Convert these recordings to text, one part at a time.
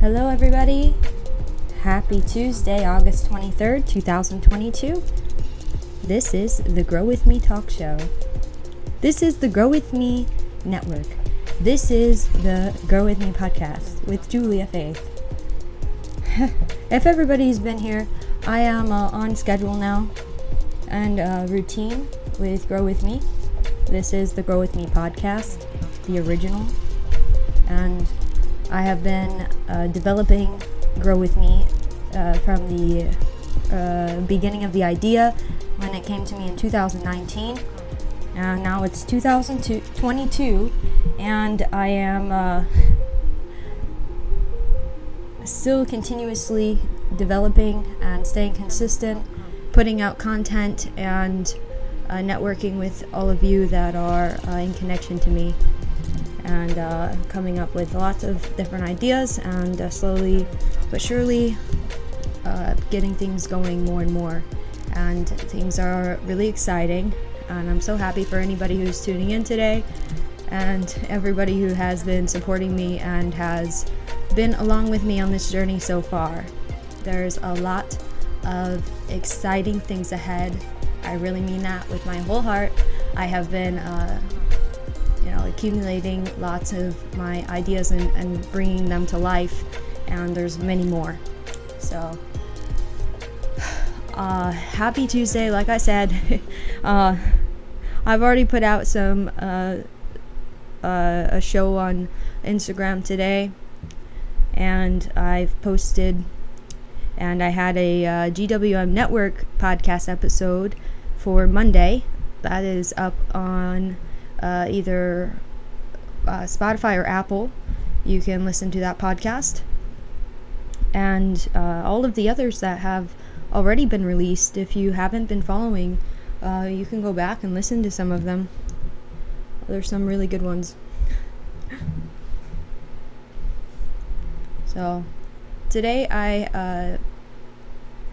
Hello, everybody. Happy Tuesday, August 23rd, 2022. This is the Grow With Me Talk Show. This is the Grow With Me Network. This is the Grow With Me podcast with Julia Faith. if everybody's been here, I am uh, on schedule now and uh, routine with Grow With Me. This is the Grow With Me podcast, the original. And I have been uh, developing Grow With Me uh, from the uh, beginning of the idea when it came to me in 2019. And now it's 2022, and I am uh, still continuously developing and staying consistent, putting out content, and uh, networking with all of you that are uh, in connection to me and uh, coming up with lots of different ideas and uh, slowly but surely uh, getting things going more and more. And things are really exciting, and I'm so happy for anybody who's tuning in today and everybody who has been supporting me and has been along with me on this journey so far. There's a lot of exciting things ahead. I really mean that with my whole heart. I have been uh, accumulating lots of my ideas and, and bringing them to life, and there's many more. So, uh, happy Tuesday, like I said. uh, I've already put out some uh, uh, a show on Instagram today, and I've posted, and I had a uh, GWM Network podcast episode for Monday. That is up on uh, either uh, Spotify or Apple. You can listen to that podcast. And uh, all of the others that have already been released, if you haven't been following, uh, you can go back and listen to some of them. There's some really good ones. so, today I uh,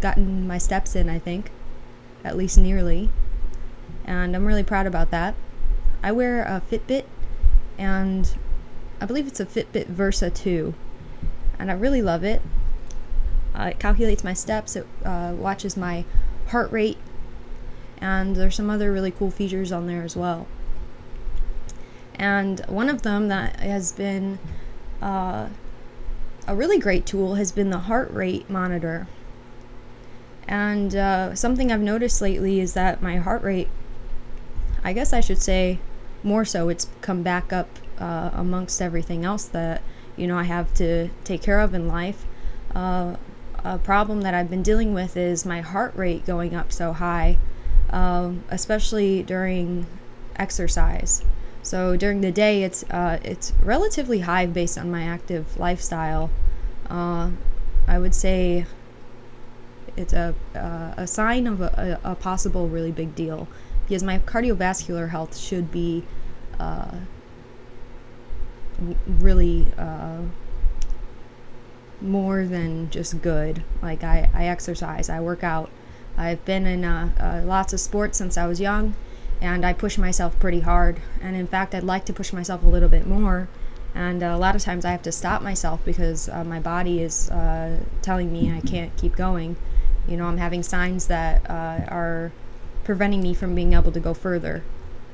gotten my steps in, I think, at least nearly, and I'm really proud about that. I wear a Fitbit, and I believe it's a Fitbit Versa 2, and I really love it. Uh, it calculates my steps, it uh, watches my heart rate, and there's some other really cool features on there as well. And one of them that has been uh, a really great tool has been the heart rate monitor. And uh, something I've noticed lately is that my heart rate I guess I should say more so it's come back up uh, amongst everything else that you know I have to take care of in life. Uh, a problem that I've been dealing with is my heart rate going up so high, um, especially during exercise. So during the day, it's uh, it's relatively high based on my active lifestyle. Uh, I would say it's a uh, a sign of a, a, possible really big deal because my cardiovascular health should be uh, really uh, more than just good. Like I, I exercise, I work out. I've been in uh, uh, lots of sports since I was young, and I push myself pretty hard. And in fact, I'd like to push myself a little bit more. And uh, a lot of times I have to stop myself because uh, my body is telling me I can't keep going. You know, I'm having signs that are preventing me from being able to go further.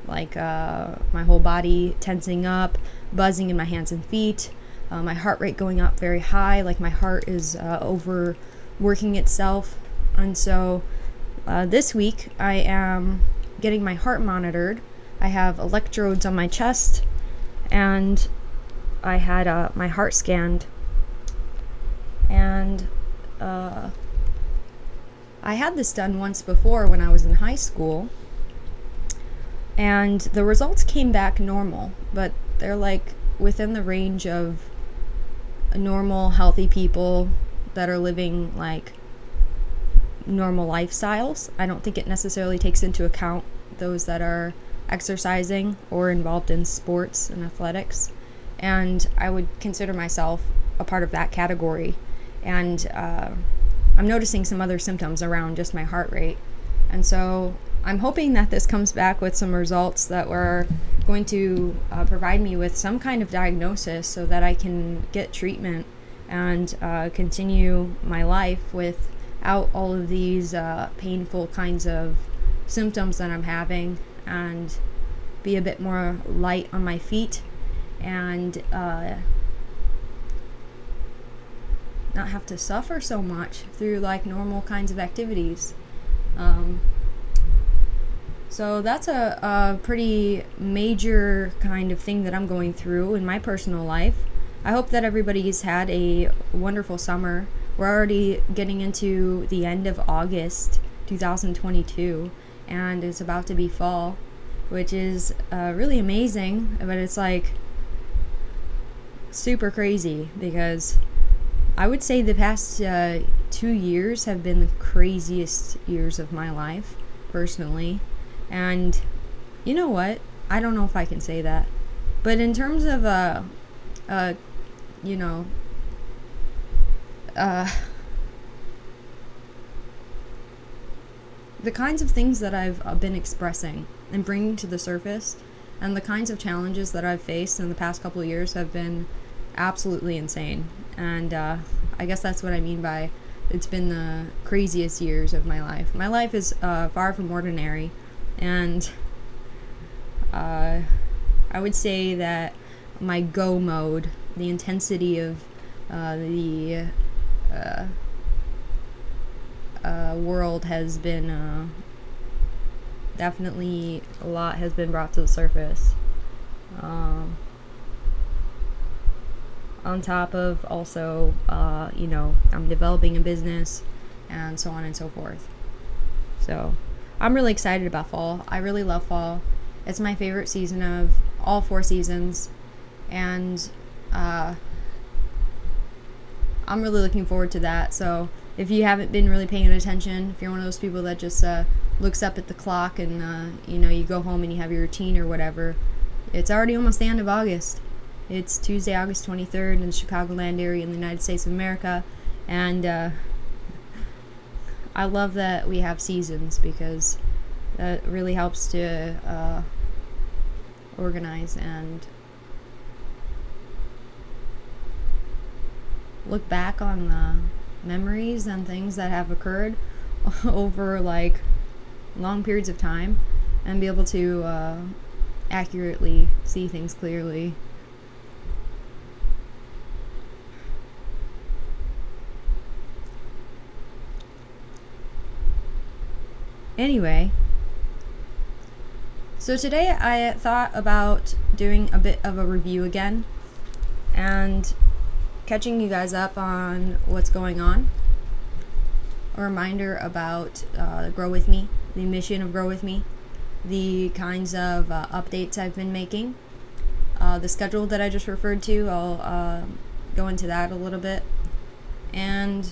Like uh, my whole body tensing up, buzzing in my hands and feet, uh, my heart rate going up very high, like my heart is uh, overworking itself. And so uh, this week I am getting my heart monitored. I have electrodes on my chest, and I had uh, my heart scanned. And uh, I had this done once before when I was in high school, and the results came back normal, but they're like within the range of normal, healthy people that are living like normal lifestyles. I don't think it necessarily takes into account those that are exercising or involved in sports and athletics. And I would consider myself a part of that category. And uh, I'm noticing some other symptoms around just my heart rate. And so I'm hoping that this comes back with some results that were going to uh, provide me with some kind of diagnosis so that I can get treatment and uh, continue my life without all of these uh, painful kinds of symptoms that I'm having and be a bit more light on my feet and uh, not have to suffer so much through like normal kinds of activities. Um, so that's a, a pretty major kind of thing that I'm going through in my personal life. I hope that everybody's had a wonderful summer. We're already getting into the end of August 2022, and it's about to be fall, which is uh, really amazing, but it's like super crazy because I would say the past uh, two years have been the craziest years of my life, personally. And you know what? I don't know if I can say that. But in terms of, uh, uh, you know, uh, the kinds of things that I've uh, been expressing and bringing to the surface and the kinds of challenges that I've faced in the past couple of years have been absolutely insane. And uh, I guess that's what I mean by it's been the craziest years of my life. My life is uh, far from ordinary and uh, I would say that my go mode, the intensity of uh, the uh, uh world has been uh, definitely a lot has been brought to the surface. Um, on top of also, uh, you know, I'm developing a business and so on and so forth. So, I'm really excited about fall. I really love fall. It's my favorite season of all four seasons, and uh, I'm really looking forward to that. So if you haven't been really paying attention, if you're one of those people that just uh, looks up at the clock and uh, you know you go home and you have your routine or whatever, it's already almost the end of August. It's Tuesday, August 23rd in the Chicagoland area in the United States of America, and uh, I love that we have seasons because that really helps to uh, organize and look back on the memories and things that have occurred over like long periods of time and be able to uh, accurately see things clearly. Anyway, so today I thought about doing a bit of a review again and catching you guys up on what's going on. A reminder about uh, Grow With Me, the mission of Grow With Me, the kinds of uh, updates I've been making, uh, the schedule that I just referred to. I'll uh, go into that a little bit. And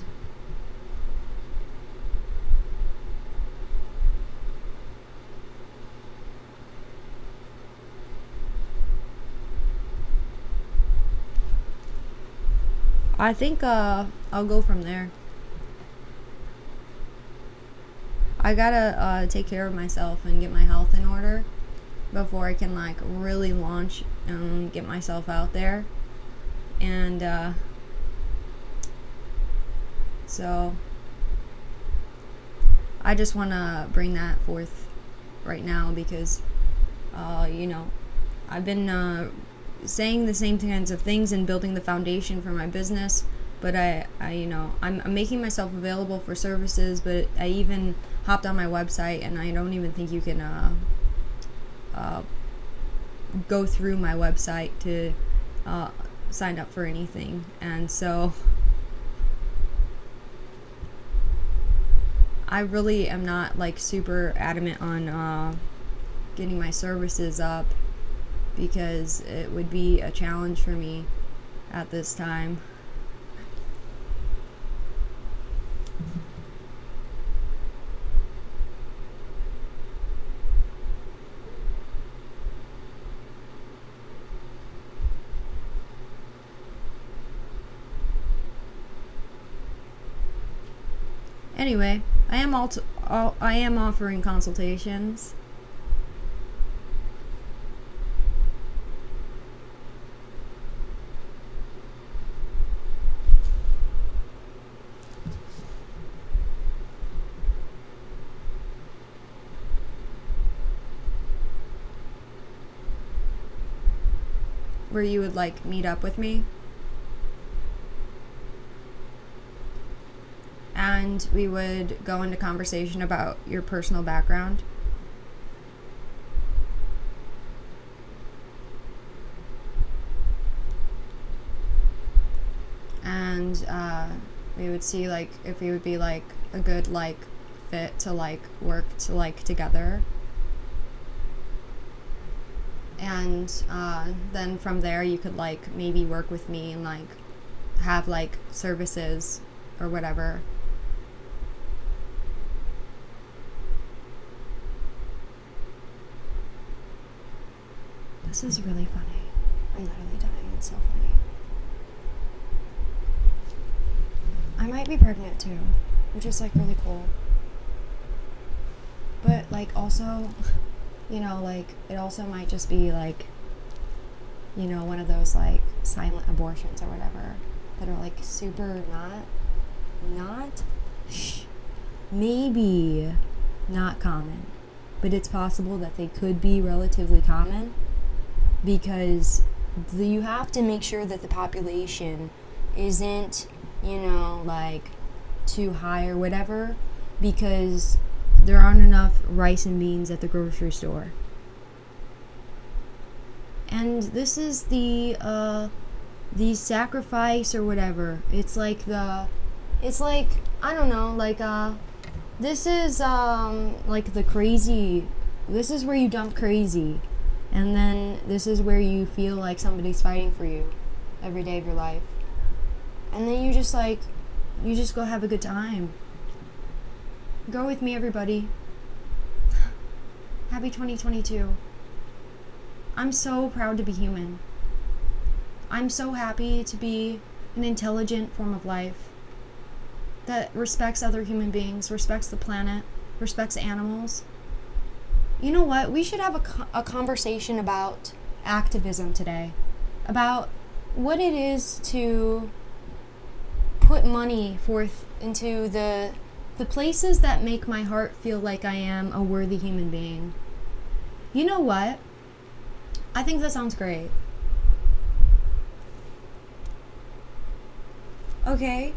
I think uh, I'll go from there. I gotta uh, take care of myself and get my health in order before I can like really launch and get myself out there. And uh, so I just want to bring that forth right now because, uh, you know, I've been uh, saying the same kinds of things and building the foundation for my business but I, I you know I'm, I'm making myself available for services but I even hopped on my website and I don't even think you can uh, uh, go through my website to uh, sign up for anything. And so I really am not like super adamant on uh, getting my services up because it would be a challenge for me at this time. Anyway, I am alt- I am offering consultations where you would like meet up with me. And we would go into conversation about your personal background. And uh, we would see like if we would be like a good like fit to like work to like together and uh, then from there you could like maybe work with me and like have like services or whatever. This is really funny. I'm literally dying. It's so funny. I might be pregnant too which is like really cool. But like also you know, like it also might just be like, you know, one of those like silent abortions or whatever that are like super not, not, shh, maybe not common, but it's possible that they could be relatively common because the, you have to make sure that the population isn't, you know, like too high or whatever because there aren't enough rice and beans at the grocery store. And this is the uh the sacrifice or whatever. It's like the it's like I don't know, like uh this is um like the crazy this is where you dump crazy. And then this is where you feel like somebody's fighting for you every day of your life. And then you just like you just go have a good time. Go with me, everybody. Happy 2022. I'm so proud to be human. I'm so happy to be an intelligent form of life that respects other human beings, respects the planet, respects animals. You know what? We should have a, a conversation about activism today, about what it is to put money forth into the the places that make my heart feel like I am a worthy human being. You know what? I think that sounds great. Okay.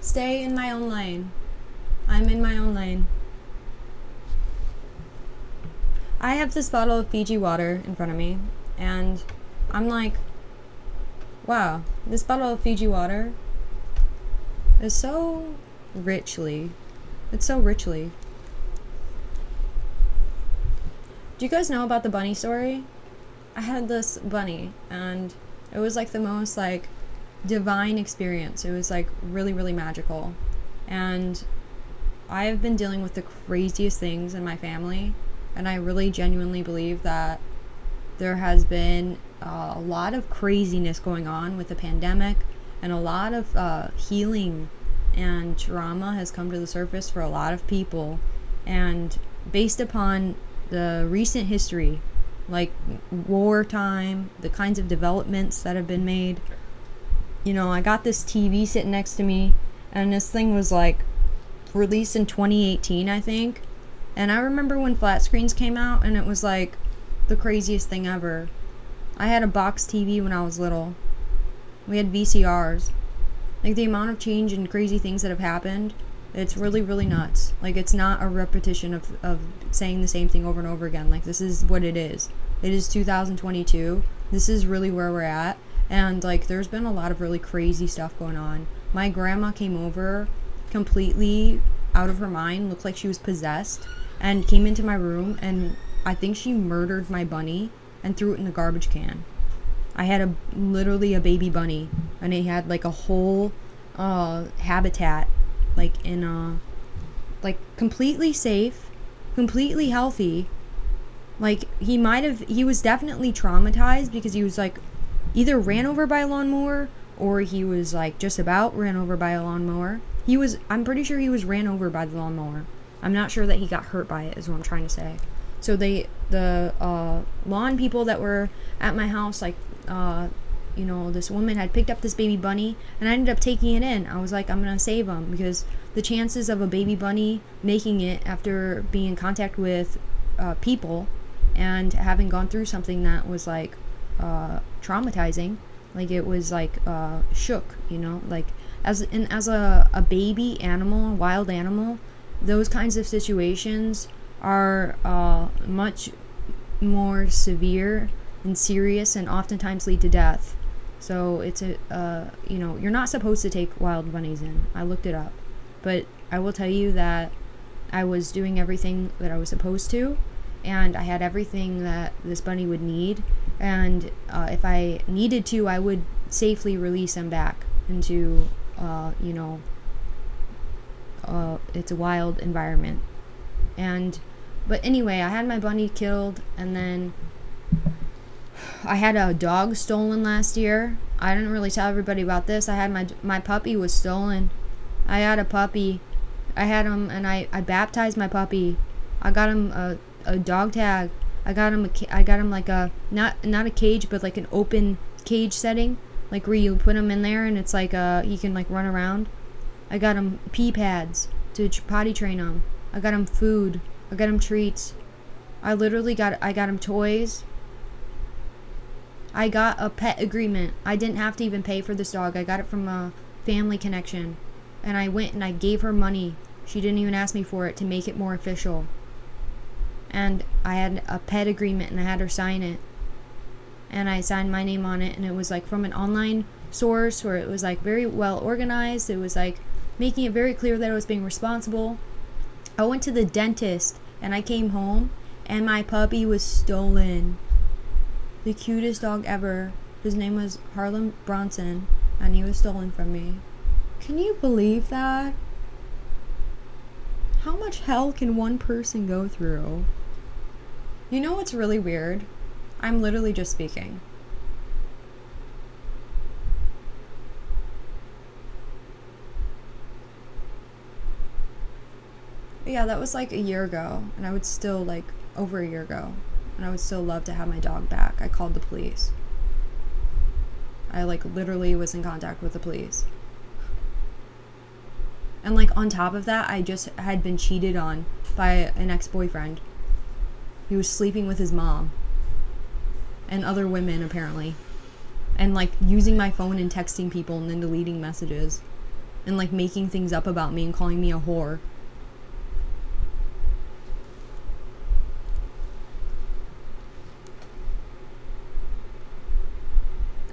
Stay in my own lane. I'm in my own lane. I have this bottle of Fiji water in front of me, and I'm like, wow, this bottle of Fiji water is so richly, it's so richly. Do you guys know about the bunny story? I had this bunny, and it was like the most like divine experience. It was like really, really magical. And I have been dealing with the craziest things in my family and I really genuinely believe that there has been uh, a lot of craziness going on with the pandemic, and a lot of uh, healing and trauma has come to the surface for a lot of people. And based upon the recent history, like wartime, the kinds of developments that have been made, you know, I got this TV sitting next to me, and this thing was like released in 2018, I think and I remember when flat screens came out and it was like the craziest thing ever. I had a box TV when I was little. We had VCRs. Like the amount of change and crazy things that have happened, it's really, really nuts. Like it's not a repetition of, of saying the same thing over and over again. Like this is what it is. It is 2022. This is really where we're at. And like there's been a lot of really crazy stuff going on. My grandma came over completely out of her mind, looked like she was possessed and came into my room and I think she murdered my bunny and threw it in the garbage can. I had a literally a baby bunny and it had like a whole uh habitat like in a like completely safe, completely healthy. Like he might have he was definitely traumatized because he was like either ran over by a lawnmower or he was like just about ran over by a lawnmower. He was I'm pretty sure he was ran over by the lawnmower. I'm not sure that he got hurt by it. Is what I'm trying to say. So they the uh, lawn people that were at my house like uh, you know, this woman had picked up this baby bunny and I ended up taking it in. I was like, I'm going to save him because the chances of a baby bunny making it after being in contact with uh, people and having gone through something that was like uh, traumatizing, like it was like uh, shook, you know, like as and as a, a baby animal, wild animal, those kinds of situations are uh, much more severe and serious and oftentimes lead to death. So it's a, uh, you know, you're not supposed to take wild bunnies in. I looked it up. But I will tell you that I was doing everything that I was supposed to, and I had everything that this bunny would need. And uh, if I needed to, I would safely release him back into, uh, you know, uh, it's a wild environment. And, but anyway, I had my bunny killed, and then I had a dog stolen last year. I didn't really tell everybody about this. I had my my puppy was stolen. I had a puppy. I had him and I, I baptized my puppy. I got him a, a dog tag. I got him a I got him like a not not a cage but like an open cage setting, like where you put him in there and it's like uh he can like run around. I got him pee pads to potty train him. I got him food. I got him treats. I literally got I got him toys. I got a pet agreement. I didn't have to even pay for this dog. I got it from a family connection. And I went and I gave her money. She didn't even ask me for it to make it more official. And I had a pet agreement and I had her sign it. And I signed my name on it and it was like from an online source where it was like very well organized. It was like making it very clear that I was being responsible. I went to the dentist and I came home and my puppy was stolen the cutest dog ever. His name was Harlem Bronson, and he was stolen from me. Can you believe that? How much hell can one person go through? You know what's really weird? I'm literally just speaking. Yeah, that was like a year ago, and I would still like over a year ago and I would still love to have my dog back. I called the police. I like literally was in contact with the police. And like on top of that, I just had been cheated on by an ex-boyfriend. He was sleeping with his mom and other women apparently. And like using my phone and texting people and then deleting messages and like making things up about me and calling me a whore.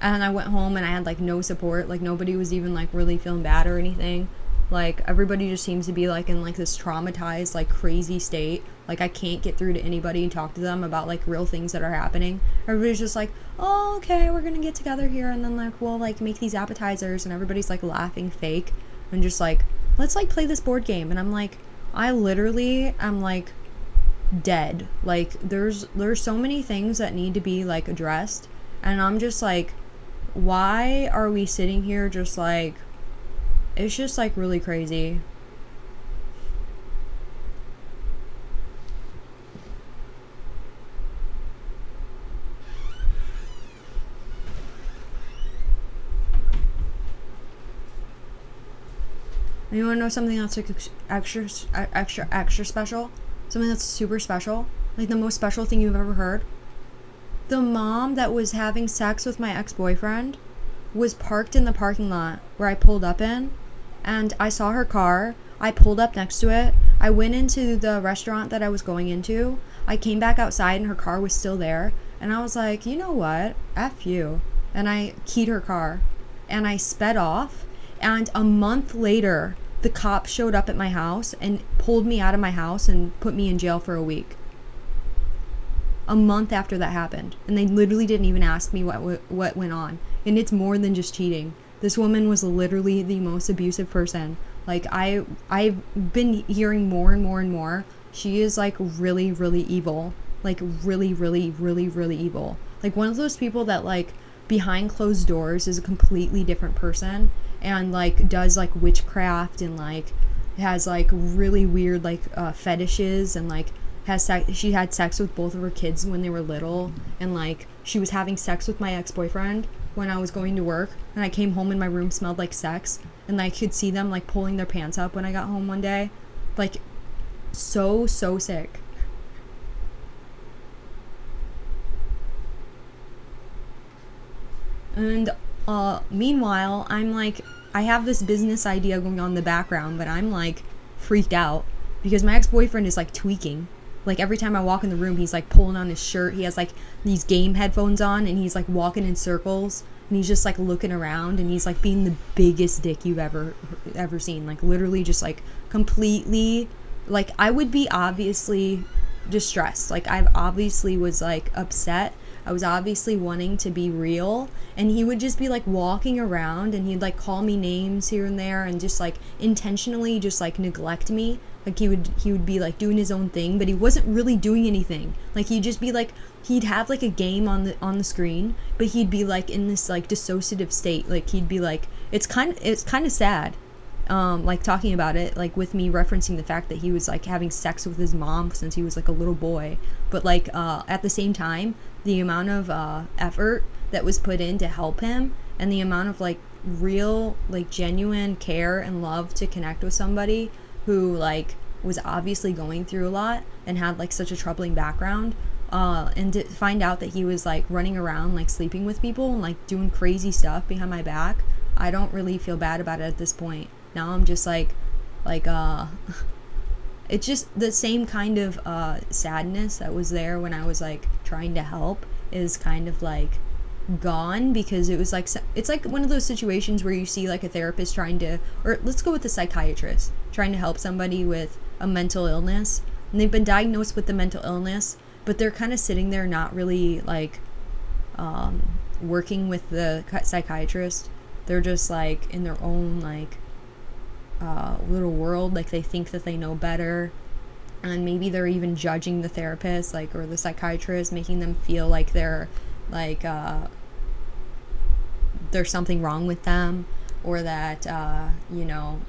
And I went home and I had like no support. Like nobody was even like really feeling bad or anything. Like everybody just seems to be like in like this traumatized, like crazy state. Like I can't get through to anybody and talk to them about like real things that are happening. Everybody's just like, oh, okay, we're gonna get together here and then like we'll like make these appetizers and everybody's like laughing fake and just like, let's like play this board game. And I'm like, I literally am like dead. Like there's there's so many things that need to be like addressed and I'm just like why are we sitting here just like it's just like really crazy You want to know something that's like extra, extra, extra special? Something that's super special? Like the most special thing you've ever heard? The mom that was having sex with my ex boyfriend was parked in the parking lot where I pulled up in, and I saw her car. I pulled up next to it. I went into the restaurant that I was going into. I came back outside, and her car was still there. And I was like, you know what? F you. And I keyed her car and I sped off. And a month later, the cop showed up at my house and pulled me out of my house and put me in jail for a week a month after that happened, and they literally didn't even ask me what what went on. And it's more than just cheating. This woman was literally the most abusive person. Like I I've been hearing more and more and more. She is like really really evil. Like really really really really evil. Like one of those people that like behind closed doors is a completely different person and like does like witchcraft and like has like really weird like uh, fetishes and like has sex she had sex with both of her kids when they were little and like she was having sex with my ex-boyfriend when I was going to work and I came home and my room smelled like sex and I could see them like pulling their pants up when I got home one day. Like so so sick. And uh meanwhile, I'm like I have this business idea going on in the background, but I'm like freaked out because my ex-boyfriend is like tweaking like every time I walk in the room, he's like pulling on his shirt. He has like these game headphones on and he's like walking in circles and he's just like looking around and he's like being the biggest dick you've ever ever seen. Like literally just like completely like I would be obviously distressed. Like I obviously was like upset. I was obviously wanting to be real. And he would just be like walking around and he'd like call me names here and there and just like intentionally just like neglect me. Like he would he would be like doing his own thing but he wasn't really doing anything. Like he'd just be like he'd have like a game on the on the screen but he'd be like in this like dissociative state. Like he'd be like it's kind of it's kind of sad um, like talking about it, like with me referencing the fact that he was like having sex with his mom since he was like a little boy. But like uh, at the same time, the amount of uh, effort that was put in to help him and the amount of like real, like genuine care and love to connect with somebody who like was obviously going through a lot and had like such a troubling background uh, and to find out that he was like running around like sleeping with people and like doing crazy stuff behind my back i don't really feel bad about it at this point. Now i'm just like like uh it's just the same kind of uh sadness that was there when i was like trying to help is kind of like gone because it was like it's like one of those situations where you see like a therapist trying to or let's go with a psychiatrist trying to help somebody with a mental illness and they've been diagnosed with the mental illness but they're kind of sitting there not really like um, working with the psychiatrist. They're just like in their own like uh, little world like they think that they know better. And maybe they're even judging the therapist like or the psychiatrist making them feel like they're like uh, there's something wrong with them or that uh, you know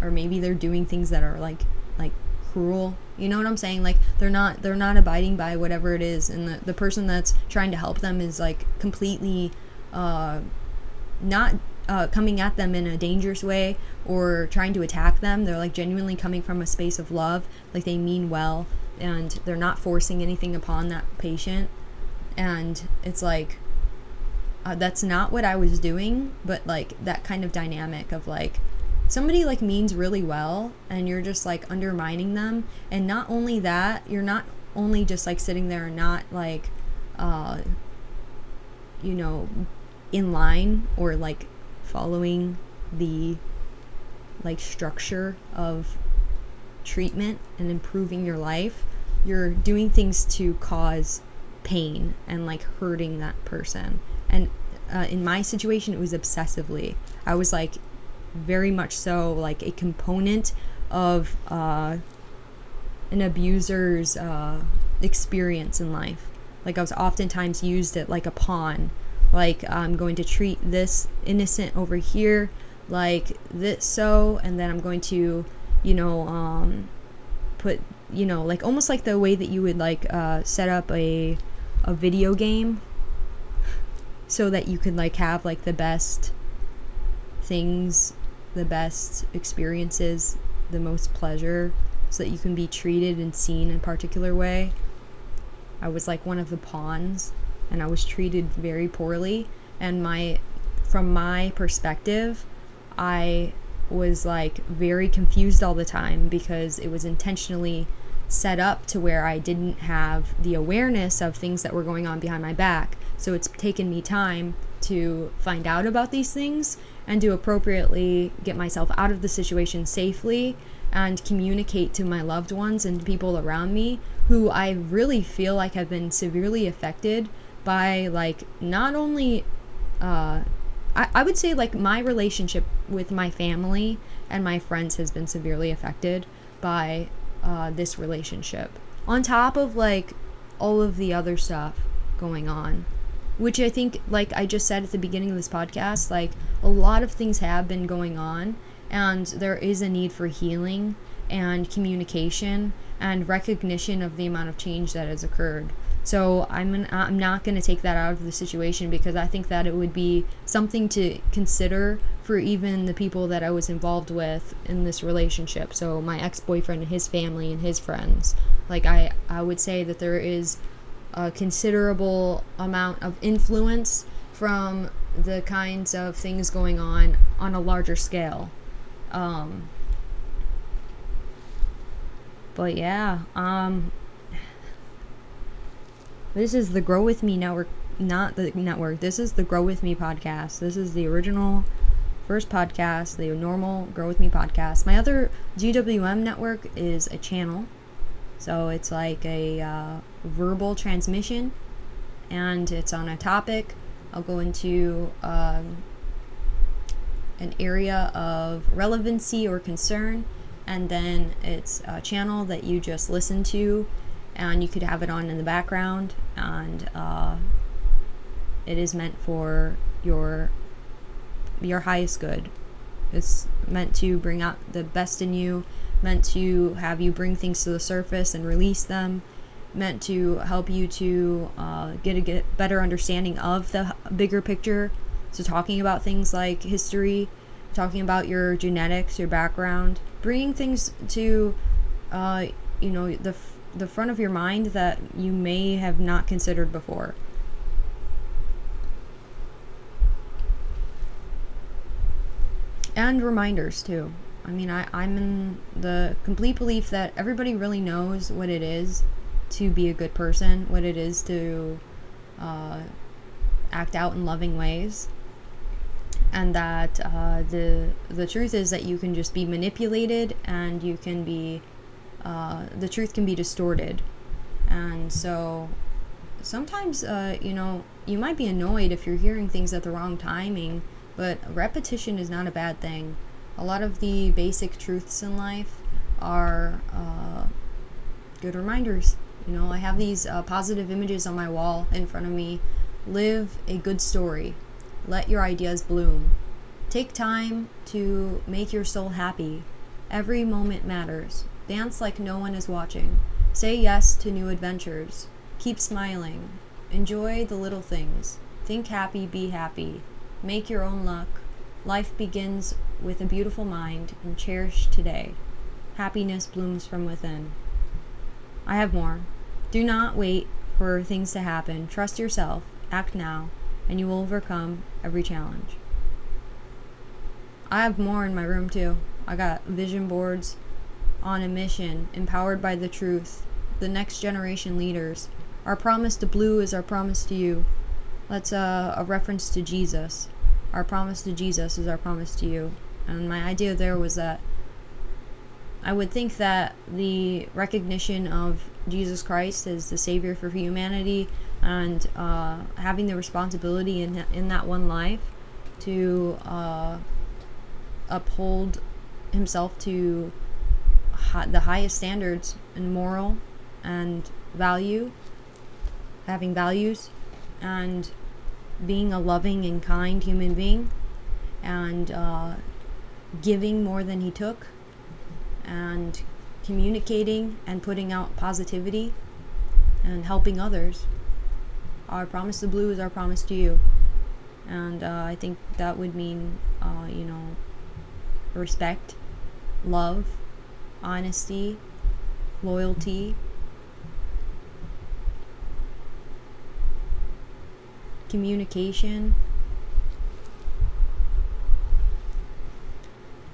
or maybe they're doing things that are like like cruel. You know what i'm saying? Like they're not they're not abiding by whatever it is. And the, the person that's trying to help them is like completely uh not uh, coming at them in a dangerous way or trying to attack them they're like genuinely coming from a space of love like they mean well and they're not forcing anything upon that patient. And it's like uh, that's not what I was doing, but like that kind of dynamic of like somebody like means really well and you're just like undermining them. And not only that you're not only just like sitting there and not like uh you know in line or like following the like structure of treatment and improving your life you're doing things to cause pain and like hurting that person. And uh, in my situation it was obsessively. I was like very much so like a component of uh, an abuser's uh, experience in life. Like i was oftentimes used at like a pawn like i'm going to treat this innocent over here like this so and then i'm going to you know um put you know like almost like the way that you would like uh set up a a video game so that you can like have like the best things, the best experiences, the most pleasure so that you can be treated and seen in a particular way. I was like one of the pawns and I was treated very poorly and my from my perspective, I was like very confused all the time because it was intentionally set up to where I didn't have the awareness of things that were going on behind my back. So it's taken me time to find out about these things and to appropriately get myself out of the situation safely and communicate to my loved ones and people around me who I really feel like have been severely affected by like not only uh I, would say like my relationship with my family and my friends has been severely affected by uh, this relationship. On top of like all of the other stuff going on which i think like i just said at the beginning of this podcast like a lot of things have been going on and there is a need for healing and communication and recognition of the amount of change that has occurred So I'm an, I'm not going to take that out of the situation because I think that it would be something to consider for even the people that I was involved with in this relationship. So my ex-boyfriend and his family and his friends. Like I I would say that there is a considerable amount of influence from the kinds of things going on on a larger scale. Um, but yeah, um, this is the Grow With Me network, not the network. This is the Grow With Me podcast. This is the original first podcast, the normal Grow With Me podcast. My other GWM network is a channel. So it's like a uh, verbal transmission and it's on a topic. I'll go into um, an area of relevancy or concern, and then it's a channel that you just listen to and you could have it on in the background and uh, it is meant for your your highest good. It's meant to bring out the best in you meant to have you bring things to the surface and release them meant to help you to uh, get a get better understanding of the bigger picture. So talking about things like history talking about your genetics your background bringing things to uh, you know the the front of your mind that you may have not considered before. And reminders too. I mean, I, I'm in the complete belief that everybody really knows what it is to be a good person, what it is to uh, act out in loving ways, and that uh, the the truth is that you can just be manipulated and you can be uh, the truth can be distorted. And so sometimes, uh, you know, you might be annoyed if you're hearing things at the wrong timing, but repetition is not a bad thing. A lot of the basic truths in life are uh, good reminders. You know, I have these uh, positive images on my wall in front of me. Live a good story. Let your ideas bloom. Take time to make your soul happy. Every moment matters. Dance like no one is watching. Say yes to new adventures. Keep smiling. Enjoy the little things. Think happy, be happy. Make your own luck. Life begins with a beautiful mind and cherish today. Happiness blooms from within. I have more. Do not wait for things to happen. Trust yourself. Act now, and you will overcome every challenge. I have more in my room too. I got vision boards, on a mission, empowered by the truth, the next generation leaders. Our promise to blue is our promise to you. That's a, a reference to Jesus. Our promise to Jesus is our promise to you. And my idea there was that I would think that the recognition of Jesus Christ as the Savior for humanity and uh, having the responsibility in, in that one life to uh, uphold himself to the highest standards in moral and value, having values, and being a loving and kind human being, and uh, giving more than he took, and communicating and putting out positivity and helping others. Our promise to blue is our promise to you. And uh, I think that would mean, uh, you know, respect, love, honesty, loyalty, communication.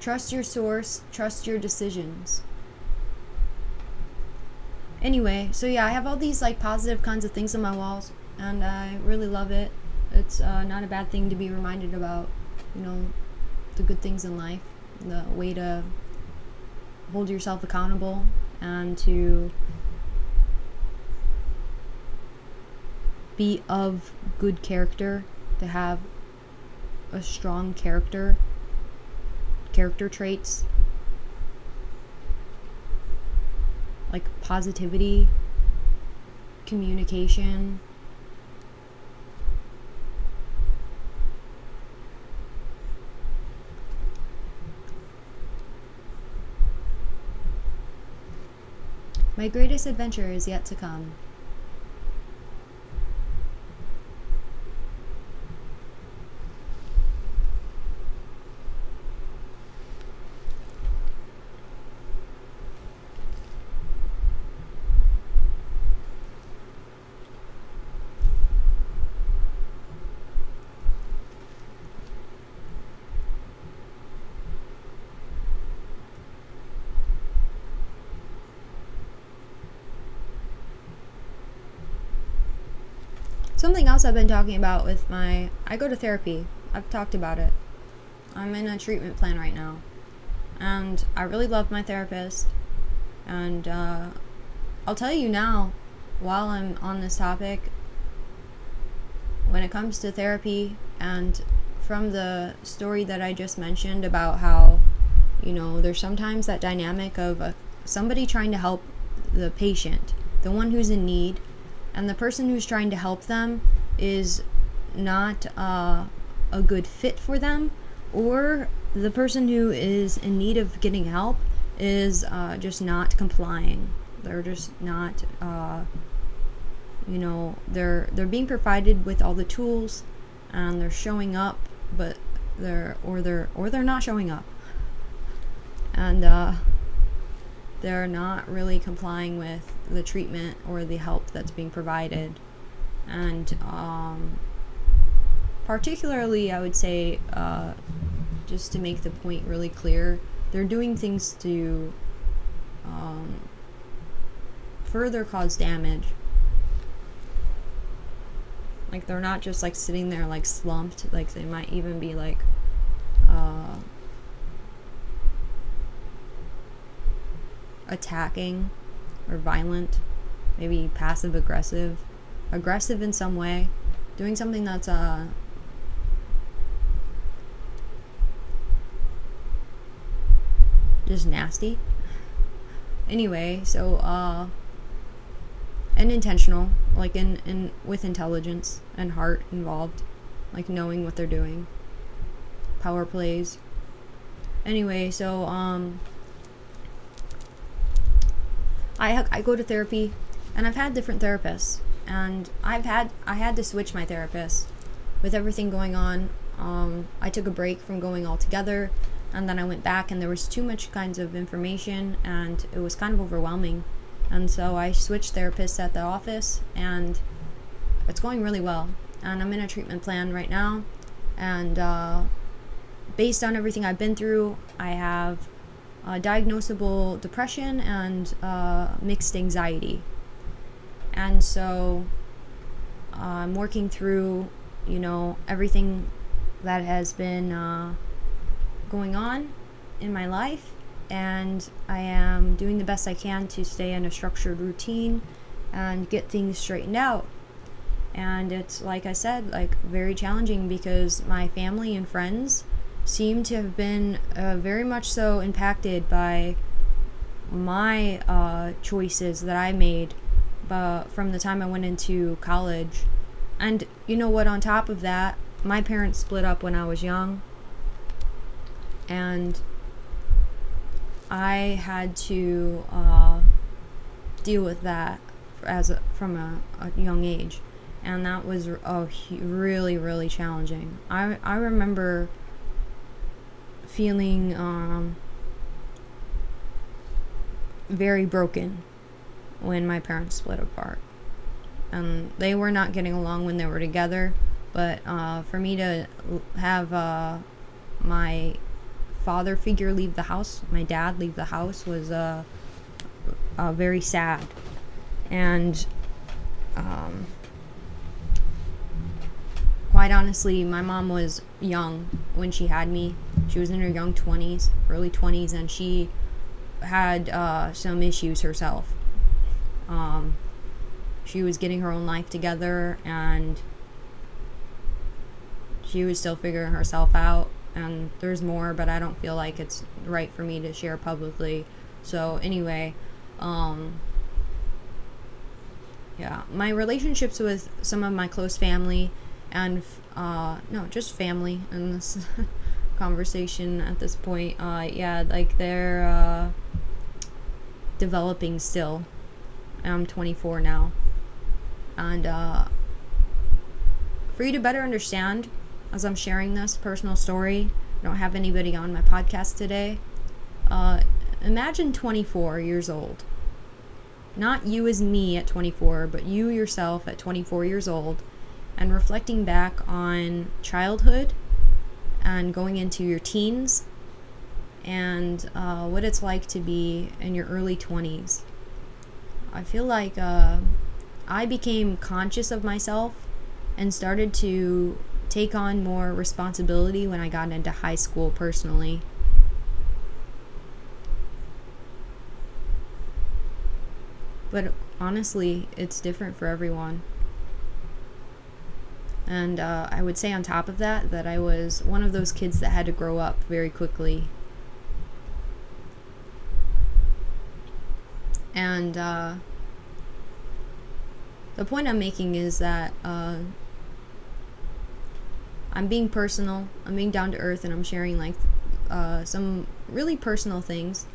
Trust your source, trust your decisions. Anyway, so yeah, I have all these like positive kinds of things on my walls, and I really love it. It's uh, not a bad thing to be reminded about, you know, the good things in life, the way to hold yourself accountable and to be of good character, to have a strong character, character traits. Like positivity, communication, My greatest adventure is yet to come. something else I've been talking about with my I go to therapy. I've talked about it. I'm in a treatment plan right now. And I really love my therapist. And uh, I'll tell you now, while I'm on this topic, when it comes to therapy and from the story that I just mentioned about how, you know, there's sometimes that dynamic of a, somebody trying to help the patient, the one who's in need, and the person who's trying to help them is not uh, a good fit for them, or the person who is in need of getting help is uh, just not complying. They're just not, uh, you know, they're they're being provided with all the tools, and they're showing up, but they're or they're or they're not showing up, and uh, they're not really complying with the treatment or the help that's being provided, and um, particularly, I would say, uh, just to make the point really clear, they're doing things to um, further cause damage. Like they're not just like sitting there like slumped. Like they might even be like. Uh, attacking or violent, maybe passive aggressive, aggressive in some way, doing something that's uh just nasty. Anyway, so uh and intentional, like in in with intelligence and heart involved, like knowing what they're doing. Power plays. Anyway, so um I I go to therapy and I've had different therapists and I've had I had to switch my therapist with everything going on. Um, I took a break from going altogether and then I went back and there was too much kinds of information and it was kind of overwhelming. And so I switched therapists at the office and it's going really well. And I'm in a treatment plan right now. And uh, based on everything I've been through, I have uh, diagnosable depression and uh, mixed anxiety. And so uh, I'm working through, you know, everything that has been uh, going on in my life and I am doing the best I can to stay in a structured routine and get things straightened out. And it's like I said, like very challenging because my family and friends seem to have been uh, very much so impacted by my uh, choices that I made uh, from the time I went into college. And you know what, on top of that, my parents split up when I was young and I had to uh, deal with that as a, from a, a, young age, and that was oh, really really challenging. I I remember feeling um, very broken when my parents split apart, and they were not getting along when they were together. But uh, for me to have uh, my father figure leave the house, my dad leave the house, was uh, uh, very sad. And um, quite honestly, my mom was young when she had me. She was in her young 20s, early 20s, and she had uh, some issues herself. Um, she was getting her own life together and she was still figuring herself out and there's more, but I don't feel like it's right for me to share publicly. So anyway, um, yeah, my relationships with some of my close family and uh, no, just family in this conversation at this point. Uh, yeah, like they're uh, developing still. I'm 24 now, and uh, for you to better understand as I'm sharing this personal story. I don't have anybody on my podcast today. Uh, imagine 24 years old. Not you as me at 24, but you yourself at 24 years old, and reflecting back on childhood and going into your teens and uh, what it's like to be in your early 20s. I feel like uh, I became conscious of myself and started to take on more responsibility when I got into high school personally. But honestly, it's different for everyone. And uh, I would say, on top of that, that I was one of those kids that had to grow up very quickly. And uh, the point I'm making is that uh, I'm being personal, I'm being down to earth, and I'm sharing like uh, some really personal things.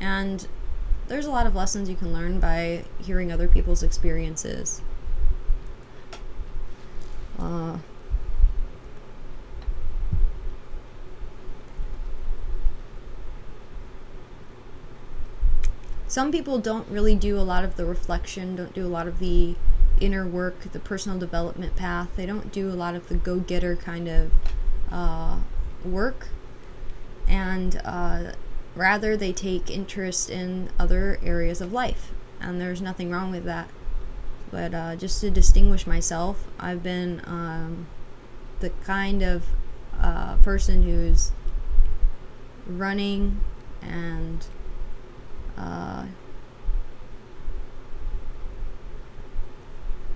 And there's a lot of lessons you can learn by hearing other people's experiences. Uh, some people don't really do a lot of the reflection, don't do a lot of the inner work, the personal development path. They don't do a lot of the go getter kind of uh, work. And uh, rather, they take interest in other areas of life. And there's nothing wrong with that. But uh, just to distinguish myself, I've been um, the kind of uh, person who's running and uh,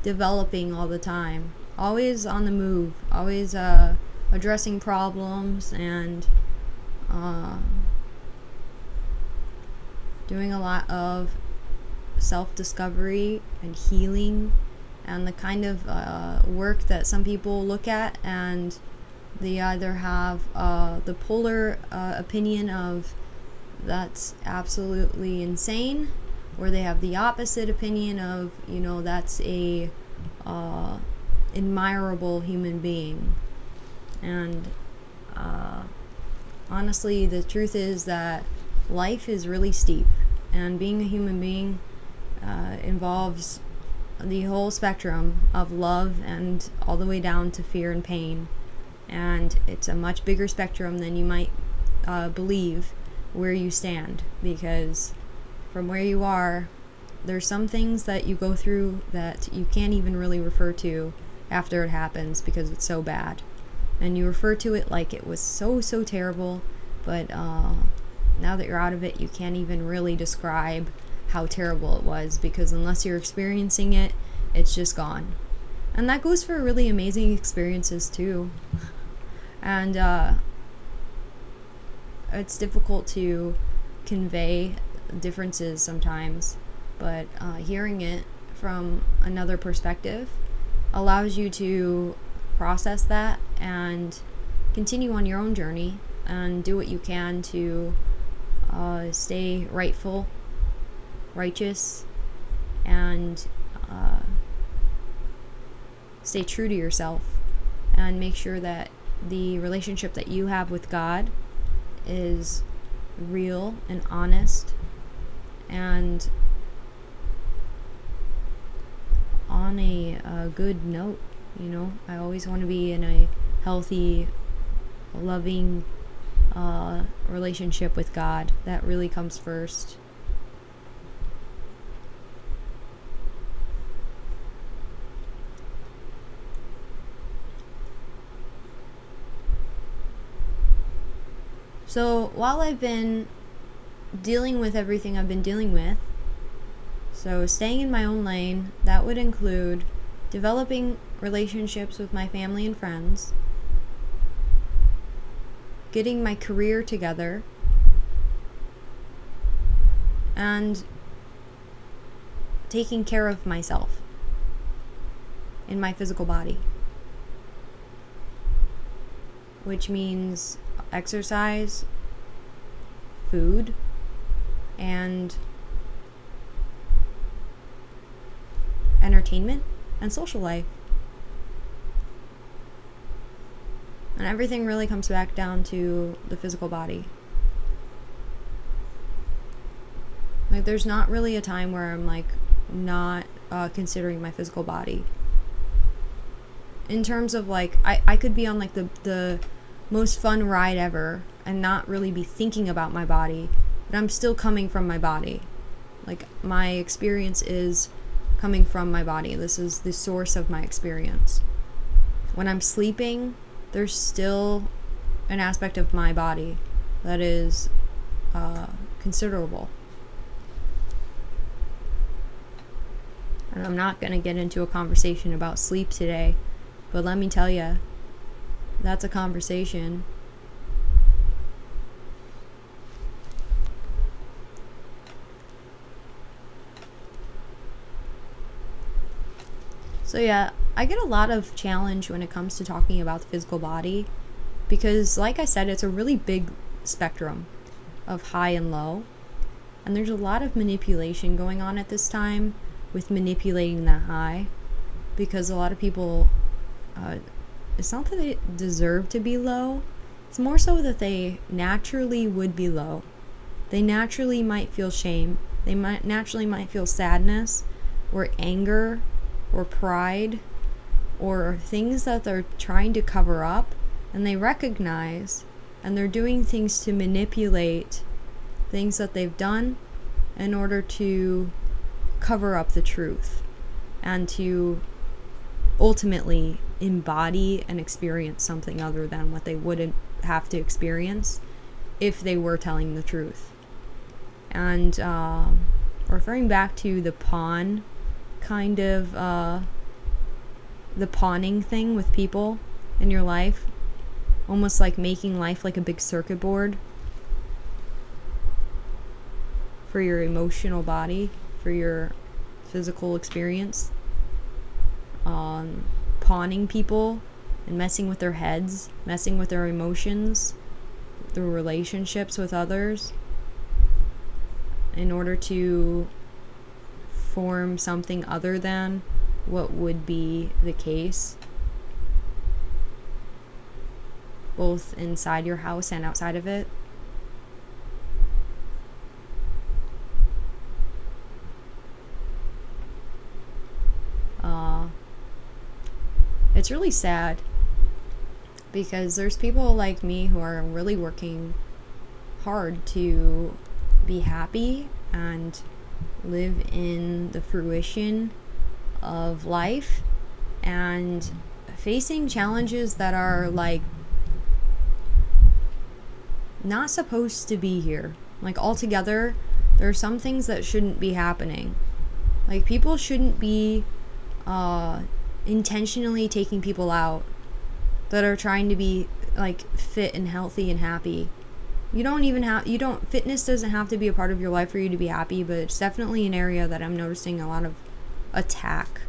developing all the time, always on the move, always uh, addressing problems and uh, doing a lot of self discovery and healing and the kind of uh, work that some people look at and they either have uh, the polar uh, opinion of that's absolutely insane or they have the opposite opinion of you know that's a uh, admirable human being. And uh, honestly the truth is that life is really steep and being a human being uh, involves the whole spectrum of love and all the way down to fear and pain. And it's a much bigger spectrum than you might uh, believe where you stand because from where you are, there's some things that you go through that you can't even really refer to after it happens because it's so bad. And you refer to it like it was so, so terrible, but uh, now that you're out of it, you can't even really describe how terrible it was because unless you're experiencing it, it's just gone. And that goes for really amazing experiences too. And uh, it's difficult to convey differences sometimes, but uh, hearing it from another perspective allows you to process that and continue on your own journey and do what you can to uh, stay rightful, righteous, and uh, stay true to yourself and make sure that the relationship that you have with God is real and honest and on a, a good note. You know, I always want to be in a healthy, loving uh, relationship with God. That really comes first. So while I've been dealing with everything I've been dealing with, so staying in my own lane, that would include developing relationships with my family and friends, getting my career together, and taking care of myself in my physical body. Which means exercise, food, and entertainment and social life. And everything really comes back down to the physical body. Like, there's not really a time where I'm like not uh, considering my physical body. In terms of like, I, I could be on like the, the most fun ride ever and not really be thinking about my body, but I'm still coming from my body. Like my experience is coming from my body. This is the source of my experience. when I'm sleeping, there's still an aspect of my body that is uh, considerable. And I'm not going to get into a conversation about sleep today, but let me tell you, that's a conversation. So, yeah, I get a lot of challenge when it comes to talking about the physical body because, like I said, it's a really big spectrum of high and low. And there's a lot of manipulation going on at this time with manipulating that high because a lot of people, uh, it's not that they deserve to be low, it's more so that they naturally would be low. They naturally might feel shame, they might naturally might feel sadness or anger or pride or things that they're trying to cover up and they recognize and they're doing things to manipulate things that they've done in order to cover up the truth and to ultimately embody and experience something other than what they wouldn't have to experience if they were telling the truth. And uh, referring back to the pawn kind of uh, the pawning thing with people in your life, almost like making life like a big circuit board for your emotional body, for your physical experience. Um, pawning people and messing with their heads, messing with their emotions, their relationships with others, in order to form something other than what would be the case both inside your house and outside of it. Uh, it's really sad because there's people like me who are really working hard to be happy and live in the fruition of life and facing challenges that are like not supposed to be here. Like altogether, there are some things that shouldn't be happening. Like people shouldn't be uh, intentionally taking people out that are trying to be like fit and healthy and happy. You don't even have you don't fitness doesn't have to be a part of your life for you to be happy, but it's definitely an area that I'm noticing a lot of attack.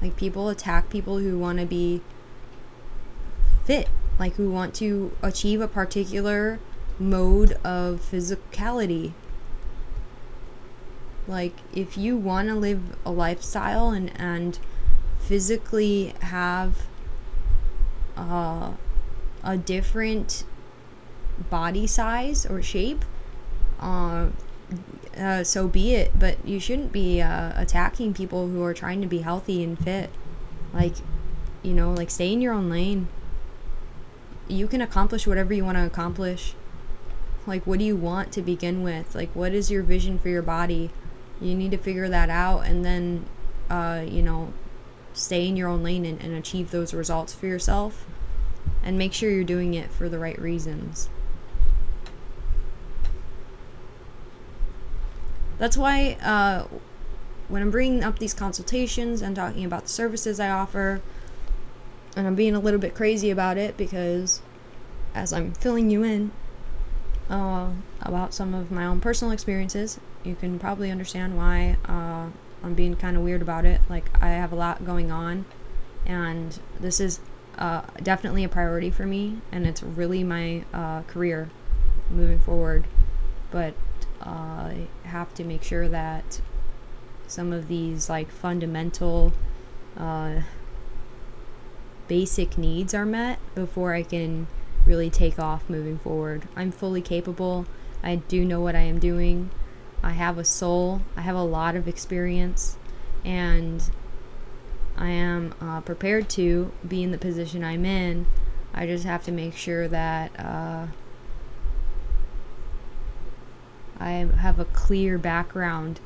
Like people attack people who want to be fit, like who want to achieve a particular mode of physicality. Like if you want to live a lifestyle and and physically have uh, a different body size or shape, uh, uh, so be it. But you shouldn't be uh, attacking people who are trying to be healthy and fit. Like, you know, like stay in your own lane. You can accomplish whatever you want to accomplish. Like, what do you want to begin with? Like, what is your vision for your body? You need to figure that out and then, uh, you know, stay in your own lane and, and achieve those results for yourself. And make sure you're doing it for the right reasons. That's why uh, when I'm bringing up these consultations and talking about the services I offer, and I'm being a little bit crazy about it because as I'm filling you in uh, about some of my own personal experiences, you can probably understand why uh, I'm being kind of weird about it. Like, I have a lot going on, and this is uh, definitely a priority for me, and it's really my uh, career moving forward. But I have to make sure that some of these like fundamental uh, basic needs are met before I can really take off moving forward. I'm fully capable. I do know what I am doing. I have a soul. I have a lot of experience. And I am uh, prepared to be in the position I'm in. I just have to make sure that uh, I have a clear background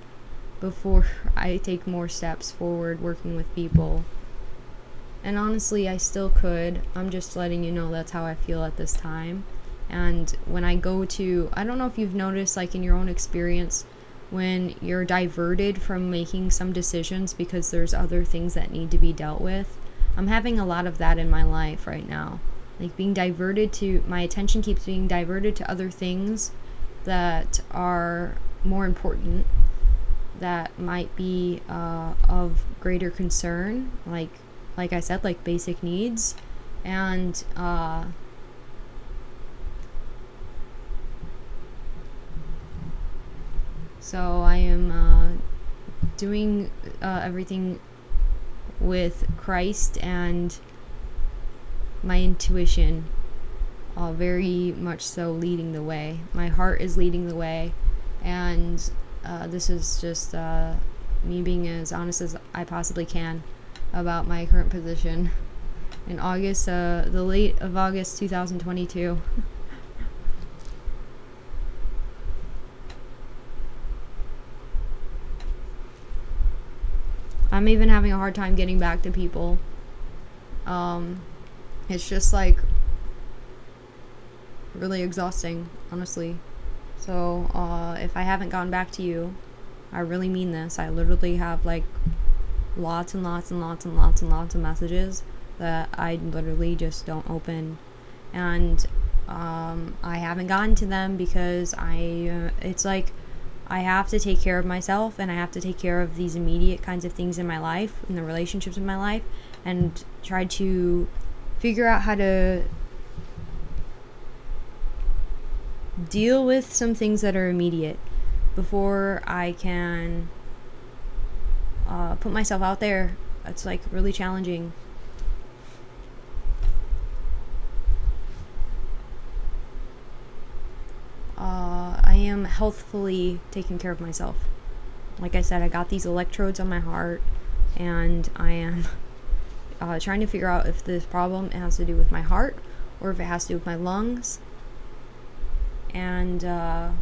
before I take more steps forward working with people And honestly, I still could. I'm just letting you know that's how I feel at this time. And when I go to, I don't know if you've noticed, like in your own experience, when you're diverted from making some decisions because there's other things that need to be dealt with. I'm having a lot of that in my life right now. Like being diverted to, my attention keeps being diverted to other things that are more important, that might be uh, of greater concern, like, like I said, like basic needs. And, uh, So I am uh, doing uh, everything with Christ and my intuition, uh, very much so leading the way. My heart is leading the way, and uh, this is just uh, me being as honest as I possibly can about my current position. In August, uh, the late of August 2022. I'm even having a hard time getting back to people. Um, it's just like really exhausting, honestly. So, uh, if I haven't gotten back to you, I really mean this. I literally have like lots and lots and lots and lots and lots of messages that I literally just don't open. And um, I haven't gotten to them because I, uh, it's like, I have to take care of myself and I have to take care of these immediate kinds of things in my life, in the relationships in my life, and try to figure out how to deal with some things that are immediate before I can uh, put myself out there. It's like really challenging. uh, I am healthfully taking care of myself. Like I said, I got these electrodes on my heart, and I am uh, trying to figure out if this problem has to do with my heart or if it has to do with my lungs. And uh,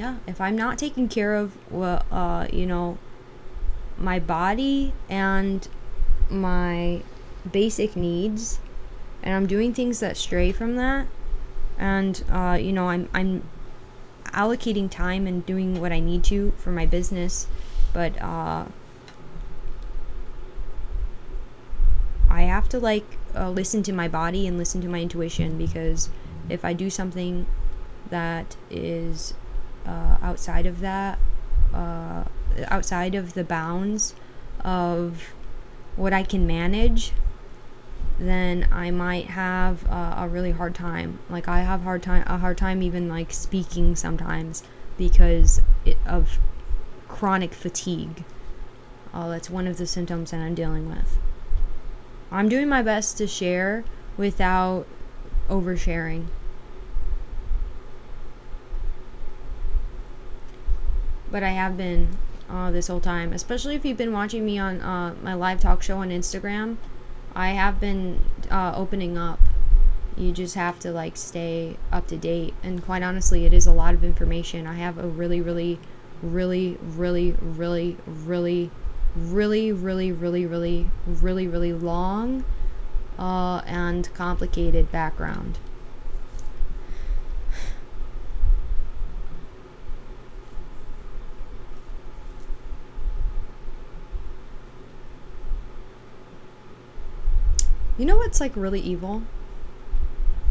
yeah, if I'm not taking care of, uh, you know, my body and my basic needs, and I'm doing things that stray from that, and uh, you know I'm I'm allocating time and doing what I need to for my business, but uh, I have to like uh, listen to my body and listen to my intuition because if I do something that is uh, outside of that, uh, outside of the bounds of what I can manage, then I might have uh, a really hard time. Like I have hard time a hard time even like speaking sometimes because of chronic fatigue. Uh, that's one of the symptoms that I'm dealing with. I'm doing my best to share without oversharing. But I have been uh, this whole time, especially if you've been watching me on uh, my live talk show on Instagram I have been uh, opening up. You just have to like stay up to date. And quite honestly, it is a lot of information. I have a really, really, really, really, really, really, really, really, really, really, really, really long uh, and complicated background. You know what's like really evil?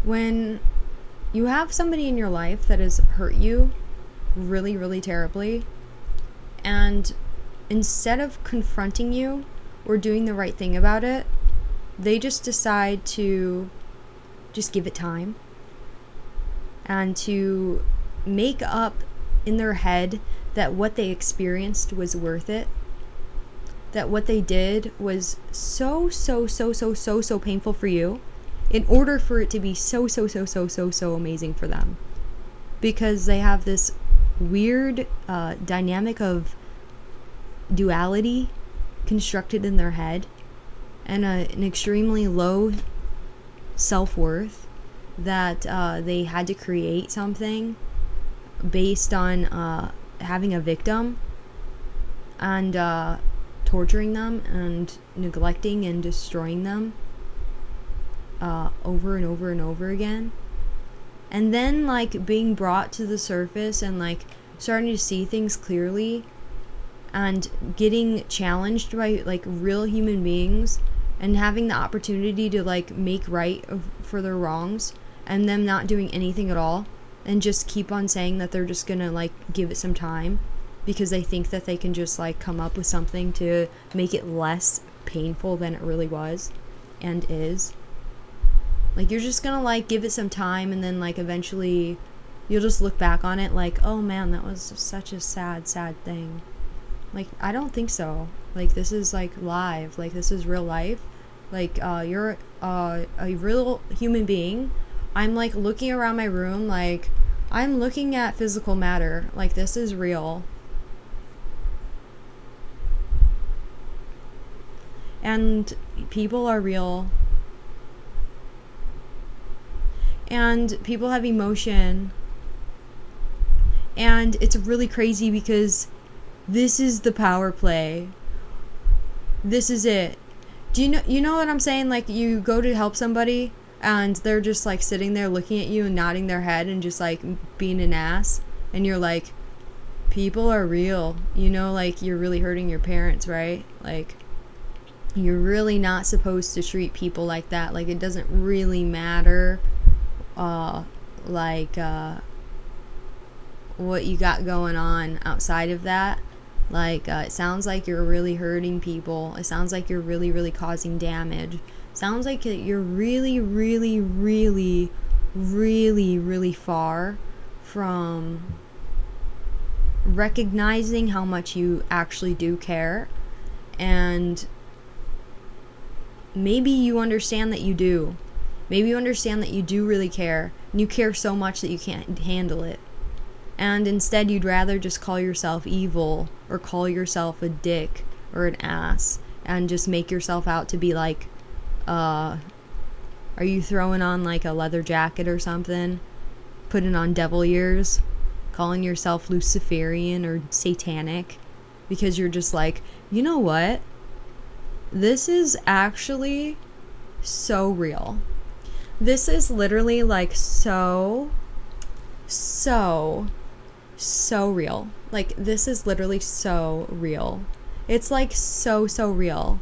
When you have somebody in your life that has hurt you really, really terribly, and instead of confronting you or doing the right thing about it, they just decide to just give it time and to make up in their head that what they experienced was worth it that what they did was so, so, so, so, so, so painful for you in order for it to be so, so, so, so, so, so amazing for them. Because they have this weird uh, dynamic of duality constructed in their head and a, an extremely low self worth that uh, they had to create something based on uh, having a victim and uh, torturing them and neglecting and destroying them uh, over and over and over again. And then, like, being brought to the surface and, like, starting to see things clearly and getting challenged by, like, real human beings and having the opportunity to, like, make right for their wrongs and them not doing anything at all and just keep on saying that they're just gonna, like, give it some time because they think that they can just, like, come up with something to make it less painful than it really was and is. Like you're just gonna like give it some time and then like eventually you'll just look back on it like, oh man, that was such a sad, sad thing. Like I don't think so. Like this is like live. Like this is real life. Like uh, you're uh, a real human being. I'm like looking around my room like I'm looking at physical matter. Like this is real. And people are real. And people have emotion. And it's really crazy because this is the power play. This is it. Do you know you know what i'm saying? Like you go to help somebody and they're just like sitting there looking at you and nodding their head and just like being an ass. And you're like people are real. You know like you're really hurting your parents right? Like you're really not supposed to treat people like that like it doesn't really matter uh, like uh, what you got going on outside of that. Like, uh, it sounds like you're really hurting people. It sounds like you're really, really causing damage. Sounds like you're really, really, really, really, really far from recognizing how much you actually do care. And maybe you understand that you do. Maybe you understand that you do really care, and you care so much that you can't handle it. And instead, you'd rather just call yourself evil, or call yourself a dick, or an ass, and just make yourself out to be like, uh, are you throwing on like a leather jacket or something? Putting on devil ears? Calling yourself Luciferian or satanic? Because you're just like, you know what? This is actually so real. This is literally like so, so, so real. Like, this is literally so real. It's like so, so real.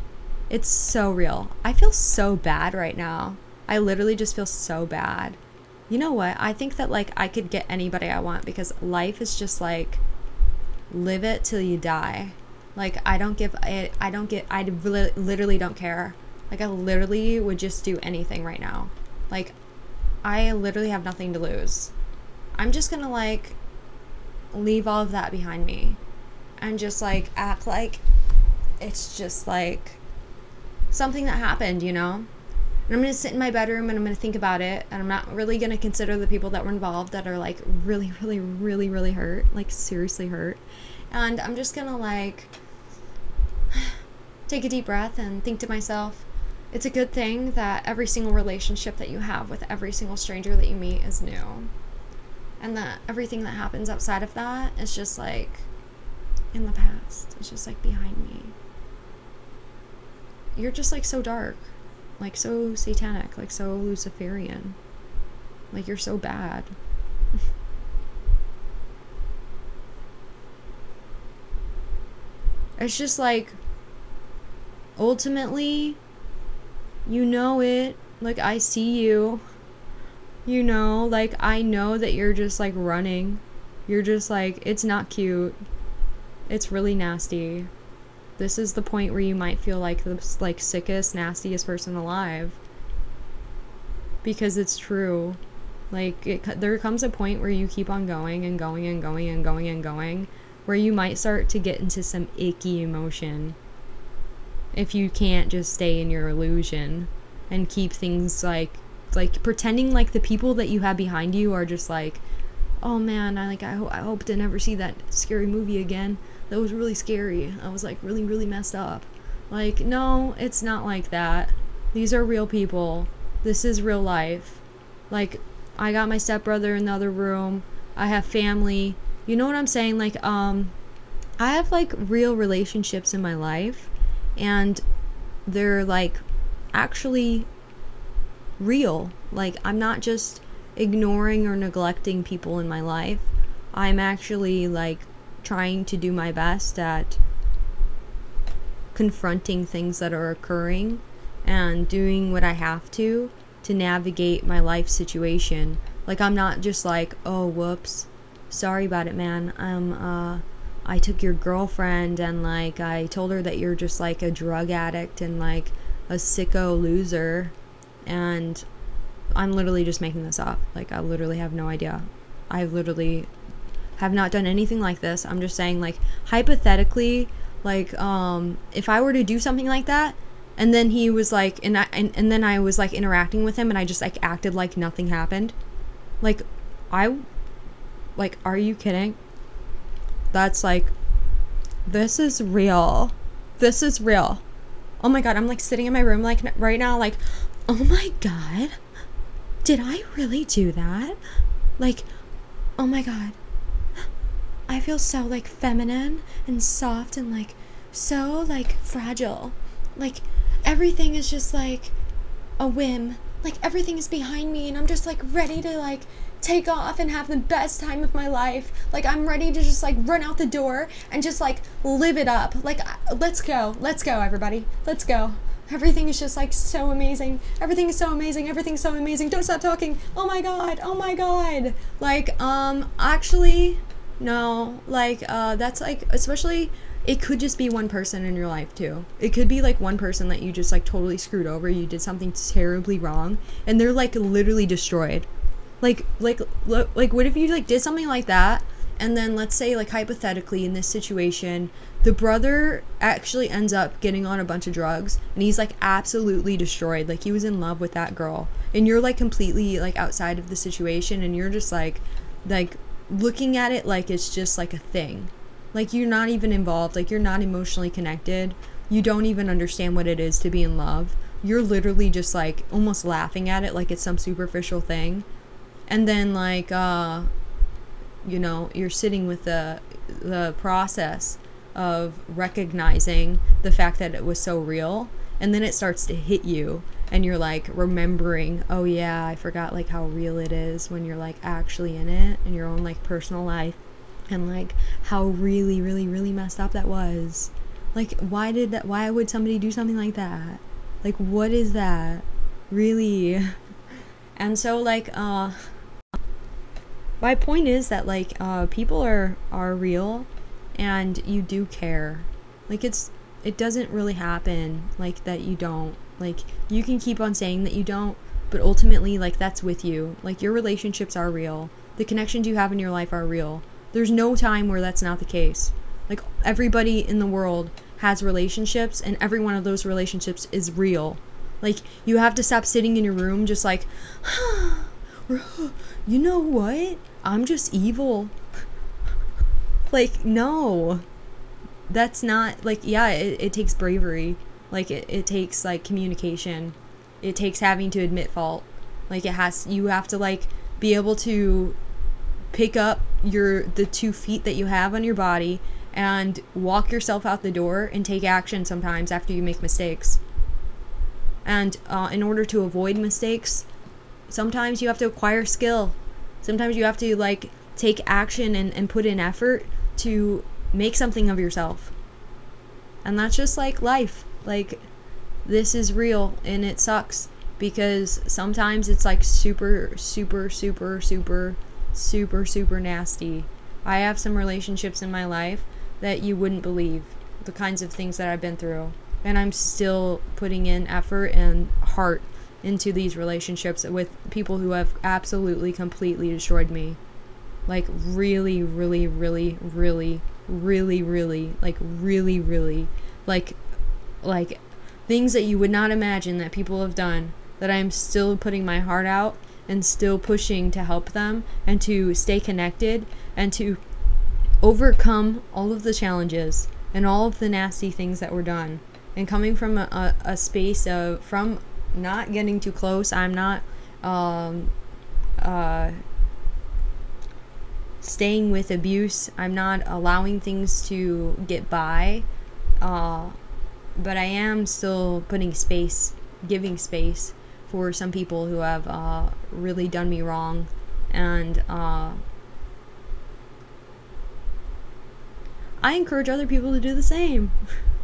It's so real. I feel so bad right now. I literally just feel so bad. You know what? I think that like I could get anybody I want because life is just like live it till you die. Like I don't give it I don't get I literally don't care. Like I literally would just do anything right now. Like, I literally have nothing to lose. I'm just gonna, like, leave all of that behind me and just, like, act like it's just, like, something that happened, you know? And I'm gonna sit in my bedroom and I'm gonna think about it, and I'm not really gonna consider the people that were involved that are, like, really, really, really, really hurt, like, seriously hurt. And I'm just gonna, like, take a deep breath and think to myself, it's a good thing that every single relationship that you have with every single stranger that you meet is new. And that everything that happens outside of that is just like in the past. It's just like behind me. You're just like so dark. Like so satanic, like so Luciferian. Like you're so bad. it's just like ultimately you know it. Like, I see you. You know, like, I know that you're just like running. You're just like, it's not cute. It's really nasty. This is the point where you might feel like the like sickest, nastiest person alive. Because it's true. Like it, there comes a point where you keep on going and going and going and going and going where you might start to get into some icky emotion if you can't just stay in your illusion and keep things like like pretending like the people that you have behind you are just like oh man i like i, ho- I hope to never see that scary movie again. That was really scary. I was like really really messed up. Like no it's not like that. These are real people. This is real life. Like i got my stepbrother in the other room. I have family. You know what i'm saying? Like um i have like real relationships in my life and they're like actually real. Like, I'm not just ignoring or neglecting people in my life. I'm actually like trying to do my best at confronting things that are occurring and doing what I have to to navigate my life situation. Like I'm not just like, "Oh, whoops. Sorry about it, man. I'm uh I took your girlfriend and like I told her that you're just like a drug addict and like a sicko loser and I'm literally just making this up. Like I literally have no idea. I literally have not done anything like this. I'm just saying like hypothetically like um if I were to do something like that and then he was like and I and, and then I was like interacting with him and I just like acted like nothing happened. Like I like are you kidding? That's like this is real. This is real. Oh my god, I'm like sitting in my room like right now like oh my god. Did I really do that? Like oh my god. I feel so like feminine and soft and like so like fragile. Like everything is just like a whim. Like everything is behind me and I'm just like ready to like take off and have the best time of my life. Like I'm ready to just like run out the door and just like live it up. Like let's go. Let's go everybody. Let's go. Everything is just like so amazing. Everything is so amazing. Everything's so amazing. Don't stop talking. Oh my god. Oh my god. Like um actually no. Like uh that's like especially it could just be one person in your life too. It could be like one person that you just like totally screwed over. You did something terribly wrong and they're like literally destroyed. Like like like what if you like did something like that and then let's say like hypothetically in this situation the brother actually ends up getting on a bunch of drugs and he's like absolutely destroyed like he was in love with that girl and you're like completely like outside of the situation and you're just like like looking at it like it's just like a thing like you're not even involved, like you're not emotionally connected. You don't even understand what it is to be in love. You're literally just like almost laughing at it like it's some superficial thing. And then like uh you know, you're sitting with the the process of recognizing the fact that it was so real. And then it starts to hit you and you're like remembering oh yeah i forgot like how real it is when you're like actually in it in your own like personal life. And like how really really really messed up that was. Like why did that why would somebody do something like that? Like what is that? Really? And so like uh my point is that like uh people are are real and you do care like it's it doesn't really happen like that you don't like you can keep on saying that you don't but ultimately like that's with you like your relationships are real the connections you have in your life are real there's no time where that's not the case. Like everybody in the world has relationships and every one of those relationships is real. Like you have to stop sitting in your room just like you know what? I'm just evil. like no. That's not like yeah, it, it takes bravery. Like it, it takes like communication. It takes having to admit fault. Like it has you have to like be able to pick up your the two feet that you have on your body and walk yourself out the door and take action sometimes after you make mistakes. And uh, in order to avoid mistakes, sometimes you have to acquire skill. Sometimes you have to like take action and, and put in effort to make something of yourself. And that's just like life. Like this is real and it sucks because sometimes it's like super super super super super, super nasty. I have some relationships in my life that you wouldn't believe the kinds of things that I've been through. And I'm still putting in effort and heart into these relationships with people who have absolutely, completely destroyed me. Like, really, really, really, really, really, really, like, really, really, like, like, things that you would not imagine that people have done that I'm still putting my heart out and still pushing to help them and to stay connected and to overcome all of the challenges and all of the nasty things that were done and coming from a, a, a space of from not getting too close. I'm not um, uh, staying with abuse. I'm not allowing things to get by. Uh, but I am still putting space, giving space for some people who have uh, really done me wrong, and uh, I encourage other people to do the same.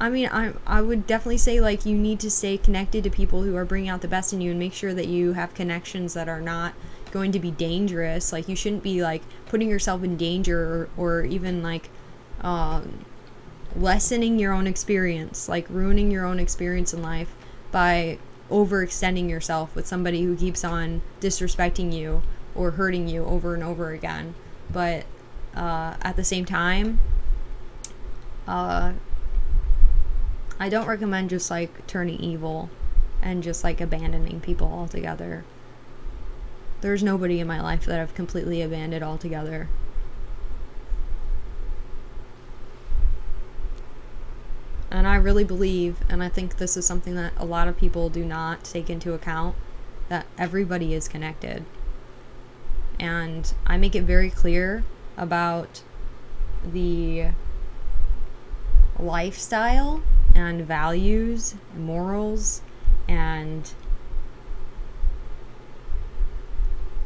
I mean, I I would definitely say like you need to stay connected to people who are bringing out the best in you and make sure that you have connections that are not going to be dangerous. Like you shouldn't be like putting yourself in danger or, or even like um, lessening your own experience, like ruining your own experience in life by overextending yourself with somebody who keeps on disrespecting you or hurting you over and over again. But uh, at the same time, uh, I don't recommend just like turning evil and just like abandoning people altogether. There's nobody in my life that I've completely abandoned altogether. And I really believe, and I think this is something that a lot of people do not take into account, that everybody is connected. And I make it very clear about the lifestyle and values morals and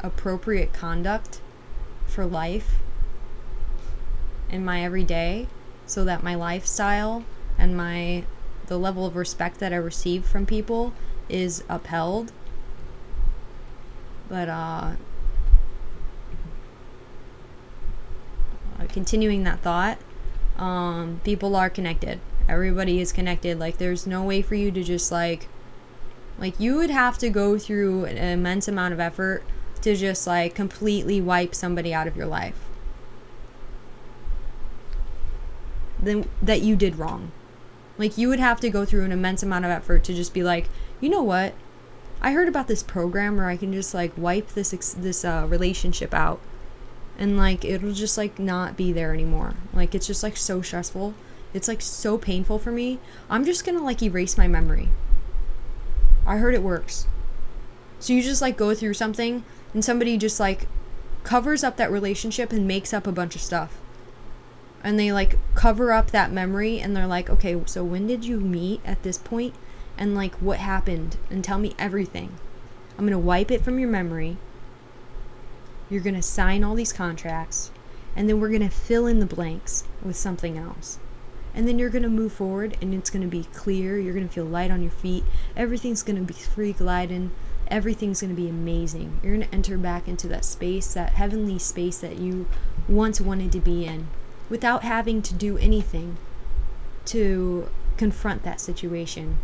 appropriate conduct for life in my everyday so that my lifestyle and my the level of respect that I receive from people is upheld. But uh continuing that thought, um, people are connected. Everybody is connected. Like there's no way for you to just like like you would have to go through an immense amount of effort to just like completely wipe somebody out of your life. Then that you did wrong. Like you would have to go through an immense amount of effort to just be like, you know what? I heard about this program where I can just like wipe this ex- this uh, relationship out, and like it'll just like not be there anymore. Like it's just like so stressful. It's like so painful for me. I'm just gonna like erase my memory. I heard it works. So you just like go through something and somebody just like covers up that relationship and makes up a bunch of stuff and they like cover up that memory and they're like okay so when did you meet at this point and like what happened and tell me everything i'm to wipe it from your memory you're to sign all these contracts and then we're to fill in the blanks with something else and then you're going to move forward and it's going to be clear you're going to feel light on your feet everything's going to be free gliding everything's going to be amazing. You're going to enter back into that space, that heavenly space that you once wanted to be in without having to do anything to confront that situation.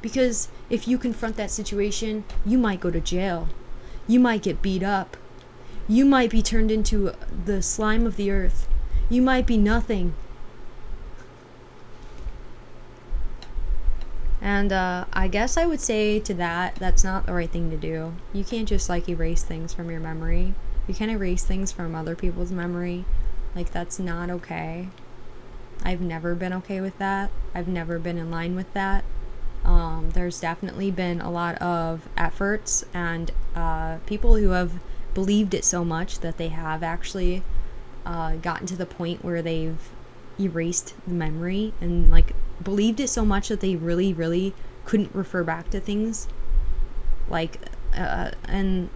Because if you confront that situation, you might go to jail. You might get beat up. You might be turned into the slime of the earth. You might be nothing. And uh, I guess I would say to that, that's not the right thing to do. You can't just like erase things from your memory. You can't erase things from other people's memory. Like, that's not okay. I've never been okay with that. I've never been in line with that. Um, there's definitely been a lot of efforts and uh, people who have believed it so much that they have actually uh, gotten to the point where they've erased the memory and like believed it so much that they really, really couldn't refer back to things. Like, uh, and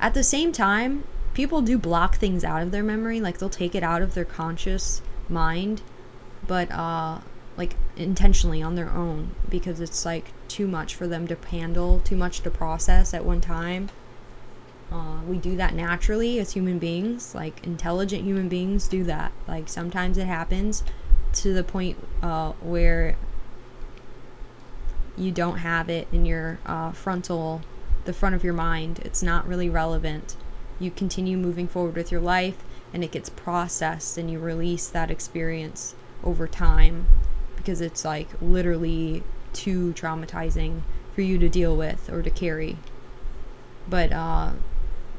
at the same time, people do block things out of their memory. Like, they'll take it out of their conscious mind, but, uh, like, intentionally on their own because it's, like, too much for them to handle, too much to process at one time. Uh, we do that naturally as human beings. Like, intelligent human beings do that. Like, sometimes it happens to the point uh, where you don't have it in your uh, frontal, the front of your mind. It's not really relevant. You continue moving forward with your life and it gets processed and you release that experience over time because it's like literally too traumatizing for you to deal with or to carry. But uh,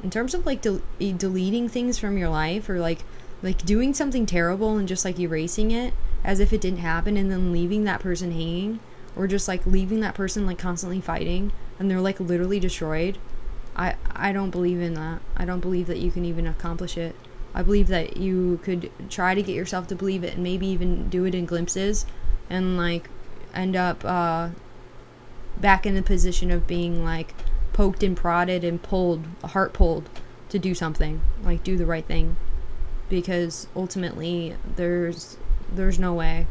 in terms of like del- deleting things from your life or like like doing something terrible and just like erasing it as if it didn't happen and then leaving that person hanging or just like leaving that person like constantly fighting and they're like literally destroyed i i don't believe in that i don't believe that you can even accomplish it I believe that you could try to get yourself to believe it and maybe even do it in glimpses and like end up uh, back in the position of being like poked and prodded and pulled, heart pulled to do something, like do the right thing. Because ultimately there's there's no way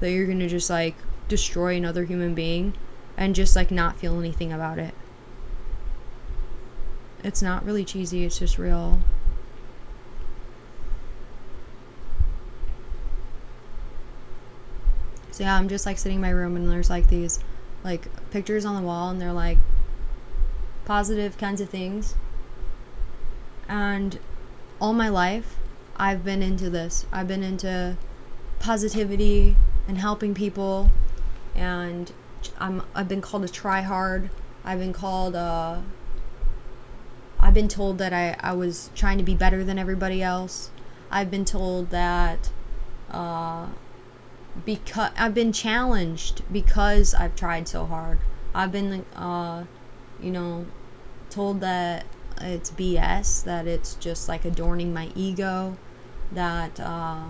that you're going to just like destroy another human being and just like not feel anything about it. It's not really cheesy, it's just real. So yeah, I'm just like sitting in my room and there's like these like pictures on the wall and they're like positive kinds of things. And all my life I've been into this. I've been into positivity and helping people and I'm I've been called a try hard. I've been called uh I've been told that I, I was trying to be better than everybody else. I've been told that uh because I've been challenged because I've tried so hard. I've been, uh, you know, told that it's BS, that it's just like adorning my ego, that, uh,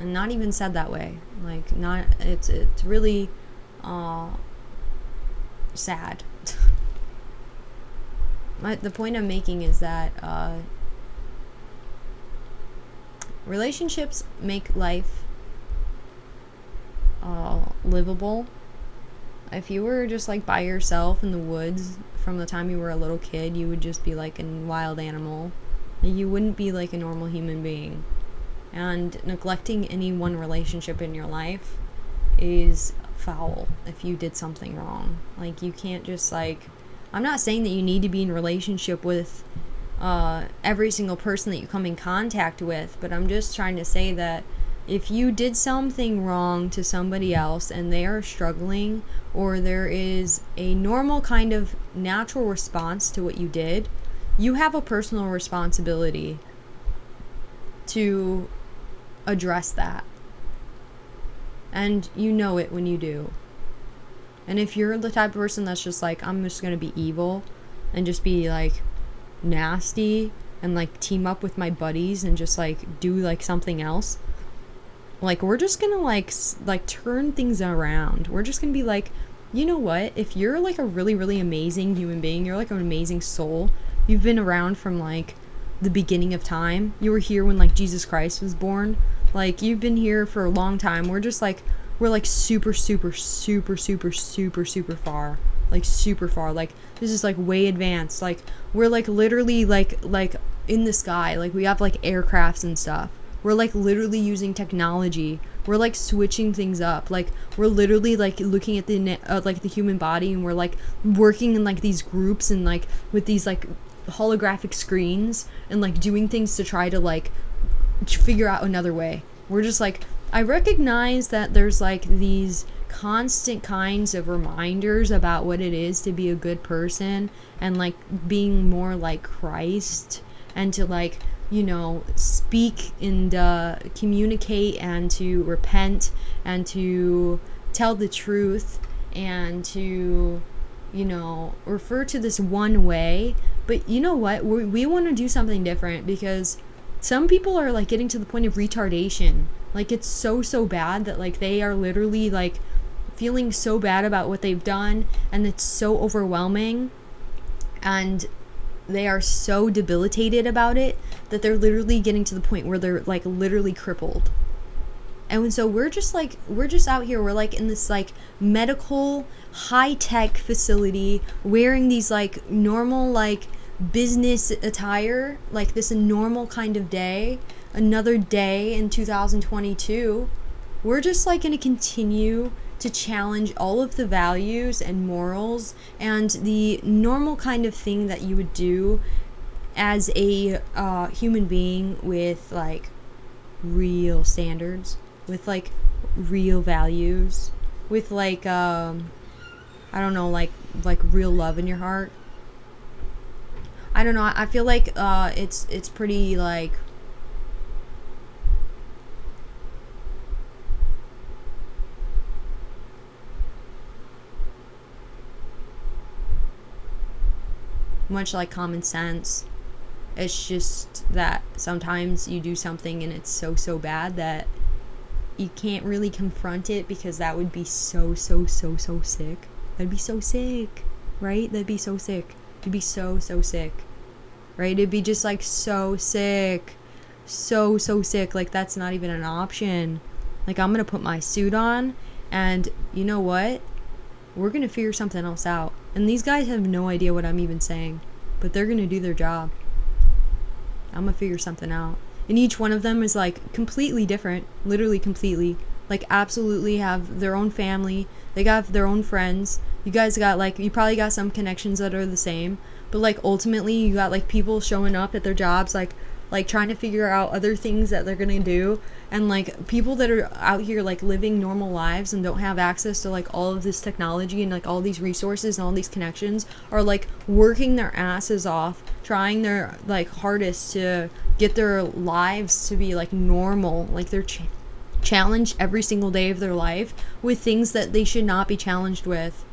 not even said that way. Like, not, it's, it's really, uh, sad. my, the point I'm making is that, uh, relationships make life uh, livable. If you were just like by yourself in the woods from the time you were a little kid, you would just be like a wild animal. You wouldn't be like a normal human being. And neglecting any one relationship in your life is foul if you did something wrong. Like you can't just like I'm not saying that you need to be in relationship with uh, every single person that you come in contact with, but I'm just trying to say that if you did something wrong to somebody else and they are struggling or there is a normal kind of natural response to what you did, you have a personal responsibility to address that. And you know it when you do. And if you're the type of person that's just like, I'm just going to be evil and just be like nasty and like team up with my buddies and just like do like something else, like we're just gonna like like turn things around we're just gonna be like you know what if you're like a really really amazing human being you're like an amazing soul you've been around from like the beginning of time. You were here when like jesus christ was born. Like you've been here for a long time. We're just like we're like super super super super super super far. Like super far. Like this is like way advanced. Like we're like literally like like in the sky. Like we have like aircrafts and stuff. We're like literally using technology. We're like switching things up. Like we're literally like looking at the uh, like the human body and we're like working in like these groups and like with these like holographic screens and like doing things to try to like figure out another way. We're just like i recognize that there's like these constant kinds of reminders about what it is to be a good person and like being more like christ and to like you know, speak and uh, communicate and to repent and to tell the truth and to, you know, refer to this one way. But you know what? we we want to do something different because some people are like getting to the point of retardation. Like it's so, so bad that like they are literally like feeling so bad about what they've done and it's so overwhelming. And they are so debilitated about it that they're literally getting to the point where they're like literally crippled. And so we're just like we're just out here we're like in this like medical high tech facility wearing these like normal like business attire like this normal kind of day another day in 2022 we're just like going to continue to challenge all of the values and morals and the normal kind of thing that you would do as a uh, human being with like real standards, with like real values, with like um, I don't know, like like real love in your heart. I don't know. I feel like uh, it's it's pretty like much like common sense It's just that sometimes you do something and it's so, so bad that you can't really confront it because that would be so, so, so, so sick. That'd be so sick, right? That'd be so sick. It'd be so, so sick, right? It'd be just like so sick. So, so sick. Like, that's not even an option. Like, I'm gonna put my suit on, and you know what? We're gonna figure something else out. And these guys have no idea what I'm even saying, but they're gonna do their job. I'm gonna figure something out. And each one of them is like completely different, literally completely. Like, absolutely have their own family, they got their own friends. You guys got like, you probably got some connections that are the same, but like, ultimately, you got like people showing up at their jobs, like, like trying to figure out other things that they're gonna do and like people that are out here like living normal lives and don't have access to like all of this technology and like all these resources and all these connections are like working their asses off trying their like hardest to get their lives to be like normal like they're ch- challenged every single day of their life with things that they should not be challenged with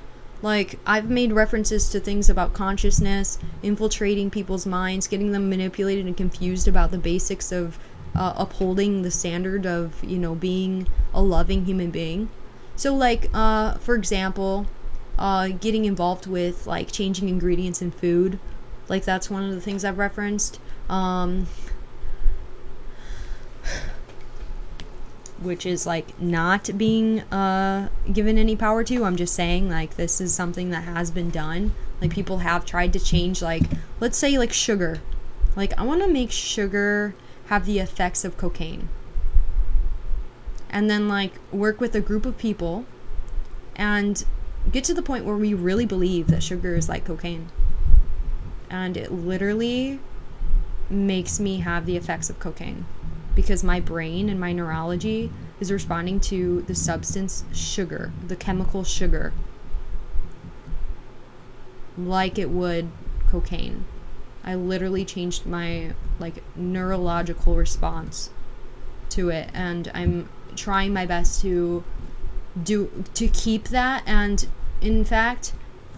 like, I've made references to things about consciousness, infiltrating people's minds, getting them manipulated and confused about the basics of uh, upholding the standard of, you know, being a loving human being. So, like, uh, for example, uh, getting involved with, like, changing ingredients in food. Like, that's one of the things I've referenced. Um, which is like not being uh, given any power to. I'm just saying like this is something that has been done. Like people have tried to change like let's say like sugar. Like I want to make sugar have the effects of cocaine. And then like work with a group of people and get to the point where we really believe that sugar is like cocaine. And it literally makes me have the effects of cocaine because my brain and my neurology is responding to the substance sugar, the chemical sugar, like it would cocaine. I literally changed my like neurological response to it and I'm trying my best to do to keep that and in fact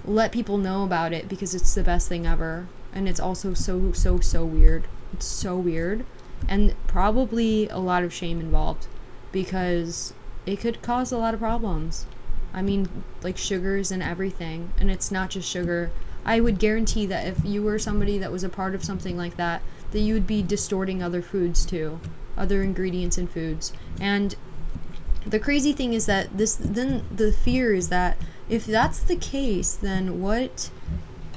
let people know about it because it's the best thing ever and it's also so so so weird. It's so weird and probably a lot of shame involved because it could cause a lot of problems. I mean, like sugars and everything, and it's not just sugar. I would guarantee that if you were somebody that was a part of something like that, that you would be distorting other foods too, other ingredients in foods. And the crazy thing is that this then the fear is that if that's the case, then what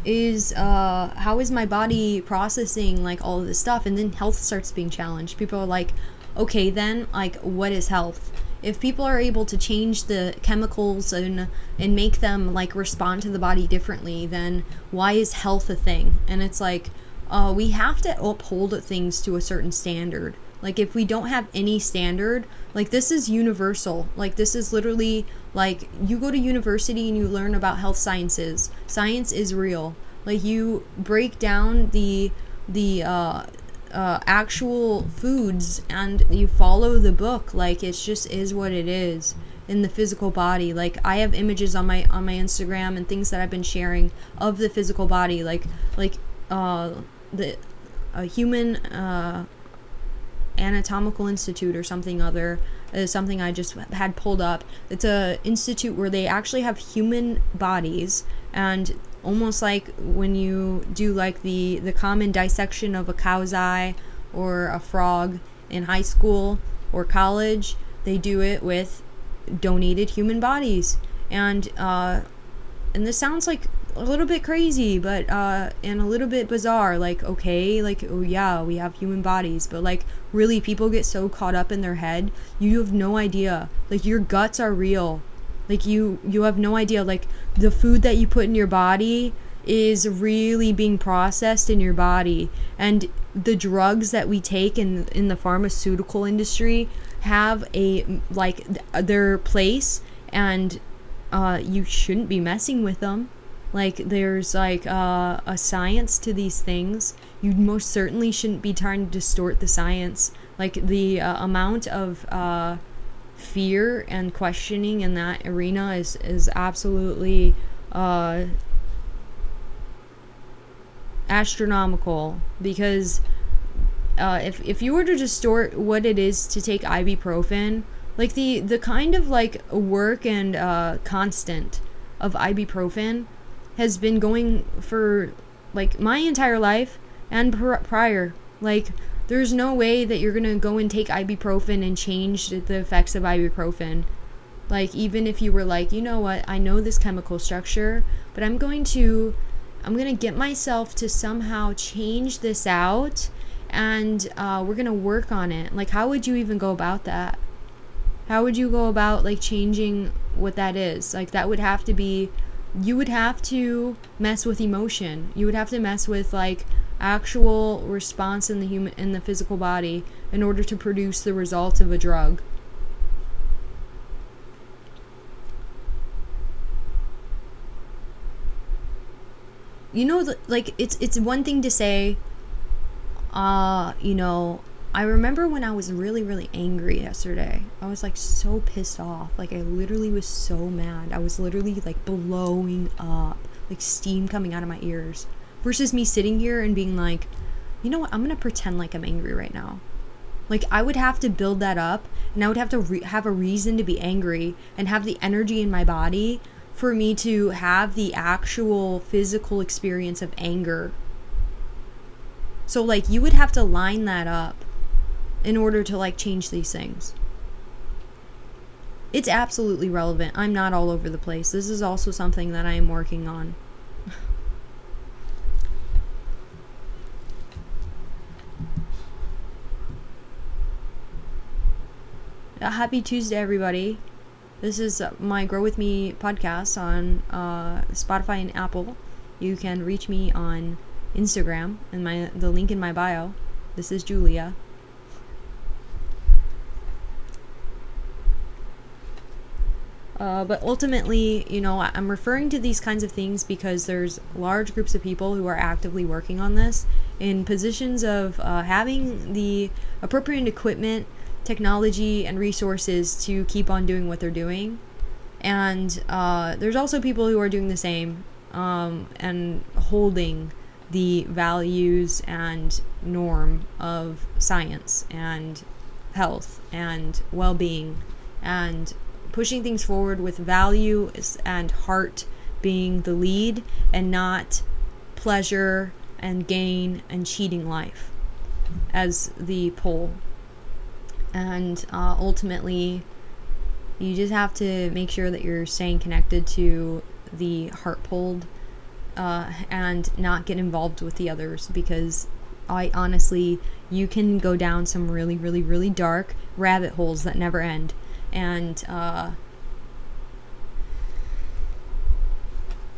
is uh how is my body processing like all of this stuff? And then health starts being challenged. People are like okay then like what is health? If people are able to change the chemicals and and make them like respond to the body differently then why is health a thing? And it's like uh, we have to uphold things to a certain standard. Like if we don't have any standard like this is universal. Like this is literally like you go to university and you learn about health sciences. Science is real. Like you break down the the uh uh, actual foods and you follow the book. Like it just is what it is in the physical body. Like i have images on my on my instagram and things that i've been sharing of the physical body. Like like uh the a human uh anatomical institute or something other is something I just had pulled up. It's a institute where they actually have human bodies and almost like when you do like the the common dissection of a cow's eye or a frog in high school or college, they do it with donated human bodies. And uh and this sounds like a little bit crazy, but uh, and a little bit bizarre. Like, okay, like, oh yeah, we have human bodies, but like, really, people get so caught up in their head, you have no idea. Like, your guts are real. Like, you you have no idea. Like, the food that you put in your body is really being processed in your body, and the drugs that we take in in the pharmaceutical industry have a like their place and uh, you shouldn't be messing with them like there's like uh, a science to these things. You most certainly shouldn't be trying to distort the science. Like the uh, amount of uh, fear and questioning in that arena is is absolutely uh, astronomical. Because uh, if if you were to distort what it is to take ibuprofen, like the the kind of like work and uh, constant of ibuprofen has been going for like my entire life and pr- prior. Like there's no way that you're gonna go and take ibuprofen and change the effects of ibuprofen. Like even if you were like, you know what, I know this chemical structure, but I'm going to I'm gonna get myself to somehow change this out and uh, we're gonna work on it. Like how would you even go about that? How would you go about like changing what that is? Like that would have to be you would have to mess with emotion. You would have to mess with like actual response in the human in the physical body in order to produce the results of a drug. You know like it's it's one thing to say uh, you know, I remember when I was really, really angry yesterday. I was like so pissed off. Like, I literally was so mad. I was literally like blowing up, like steam coming out of my ears. Versus me sitting here and being like, you know what? I'm going to pretend like I'm angry right now. Like, I would have to build that up and I would have to re- have a reason to be angry and have the energy in my body for me to have the actual physical experience of anger. So, like, you would have to line that up in order to like change these things. It's absolutely relevant. I'm not all over the place. This is also something that I am working on. Uh, happy Tuesday, everybody. This is my Grow With Me podcast on uh, Spotify and Apple. You can reach me on Instagram and my the link in my bio. This is Julia. Uh, but ultimately, you know, I'm referring to these kinds of things because there's large groups of people who are actively working on this in positions of uh, having the appropriate equipment, technology, and resources to keep on doing what they're doing. And uh, there's also people who are doing the same um, and holding the values and norm of science and health and well being and pushing things forward with value and heart being the lead and not pleasure and gain and cheating life as the pole. And uh, ultimately, you just have to make sure that you're staying connected to the heart pulled uh, and not get involved with the others because I honestly, you can go down some really, really, really dark rabbit holes that never end and uh,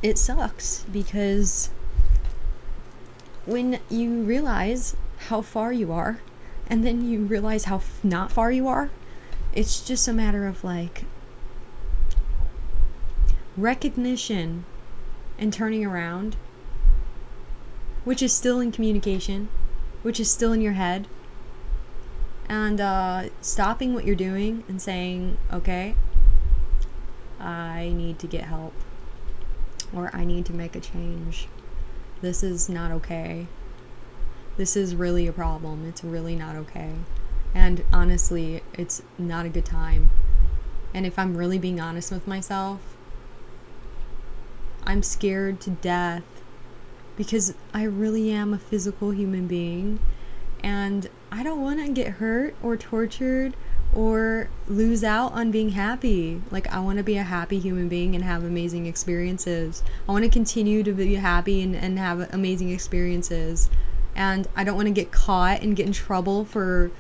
it sucks because when you realize how far you are and then you realize how f- not far you are it's just a matter of like recognition and turning around which is still in communication which is still in your head and uh, stopping what you're doing and saying, okay, I need to get help or I need to make a change. This is not okay. This is really a problem. It's really not okay. And honestly, it's not a good time. And if I'm really being honest with myself, I'm scared to death because I really am a physical human being and I don't want to get hurt or tortured or lose out on being happy. Like, I want to be a happy human being and have amazing experiences. I want to continue to be happy and, and have amazing experiences. And I don't want to get caught and get in trouble for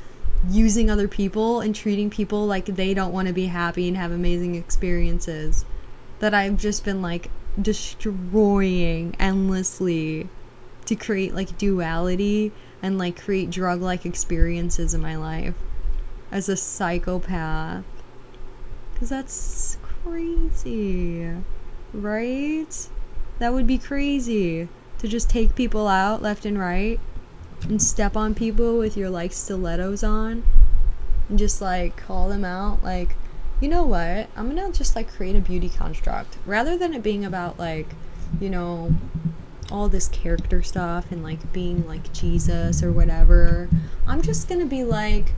using other people and treating people like they don't want to be happy and have amazing experiences. That I've just been like destroying endlessly to create like duality and like create drug like experiences in my life as a psychopath. Because that's crazy, right? That would be crazy to just take people out left and right and step on people with your like stilettos on and just like call them out like you know what i'm gonna just like create a beauty construct rather than it being about like you know all this character stuff and like being like Jesus or whatever. I'm just gonna be like,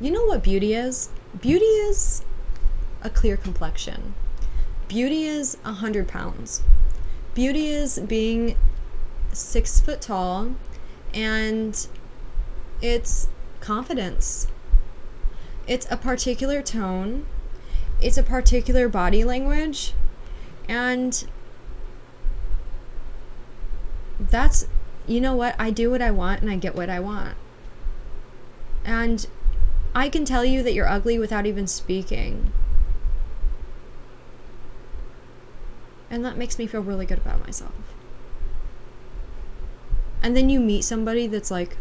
you know what beauty is? Beauty is a clear complexion. Beauty is a hundred pounds. Beauty is being six foot tall and it's confidence. It's a particular tone, it's a particular body language, and that's, you know what? I do what I want and I get what I want. And I can tell you that you're ugly without even speaking. And that makes me feel really good about myself. And then you meet somebody that's like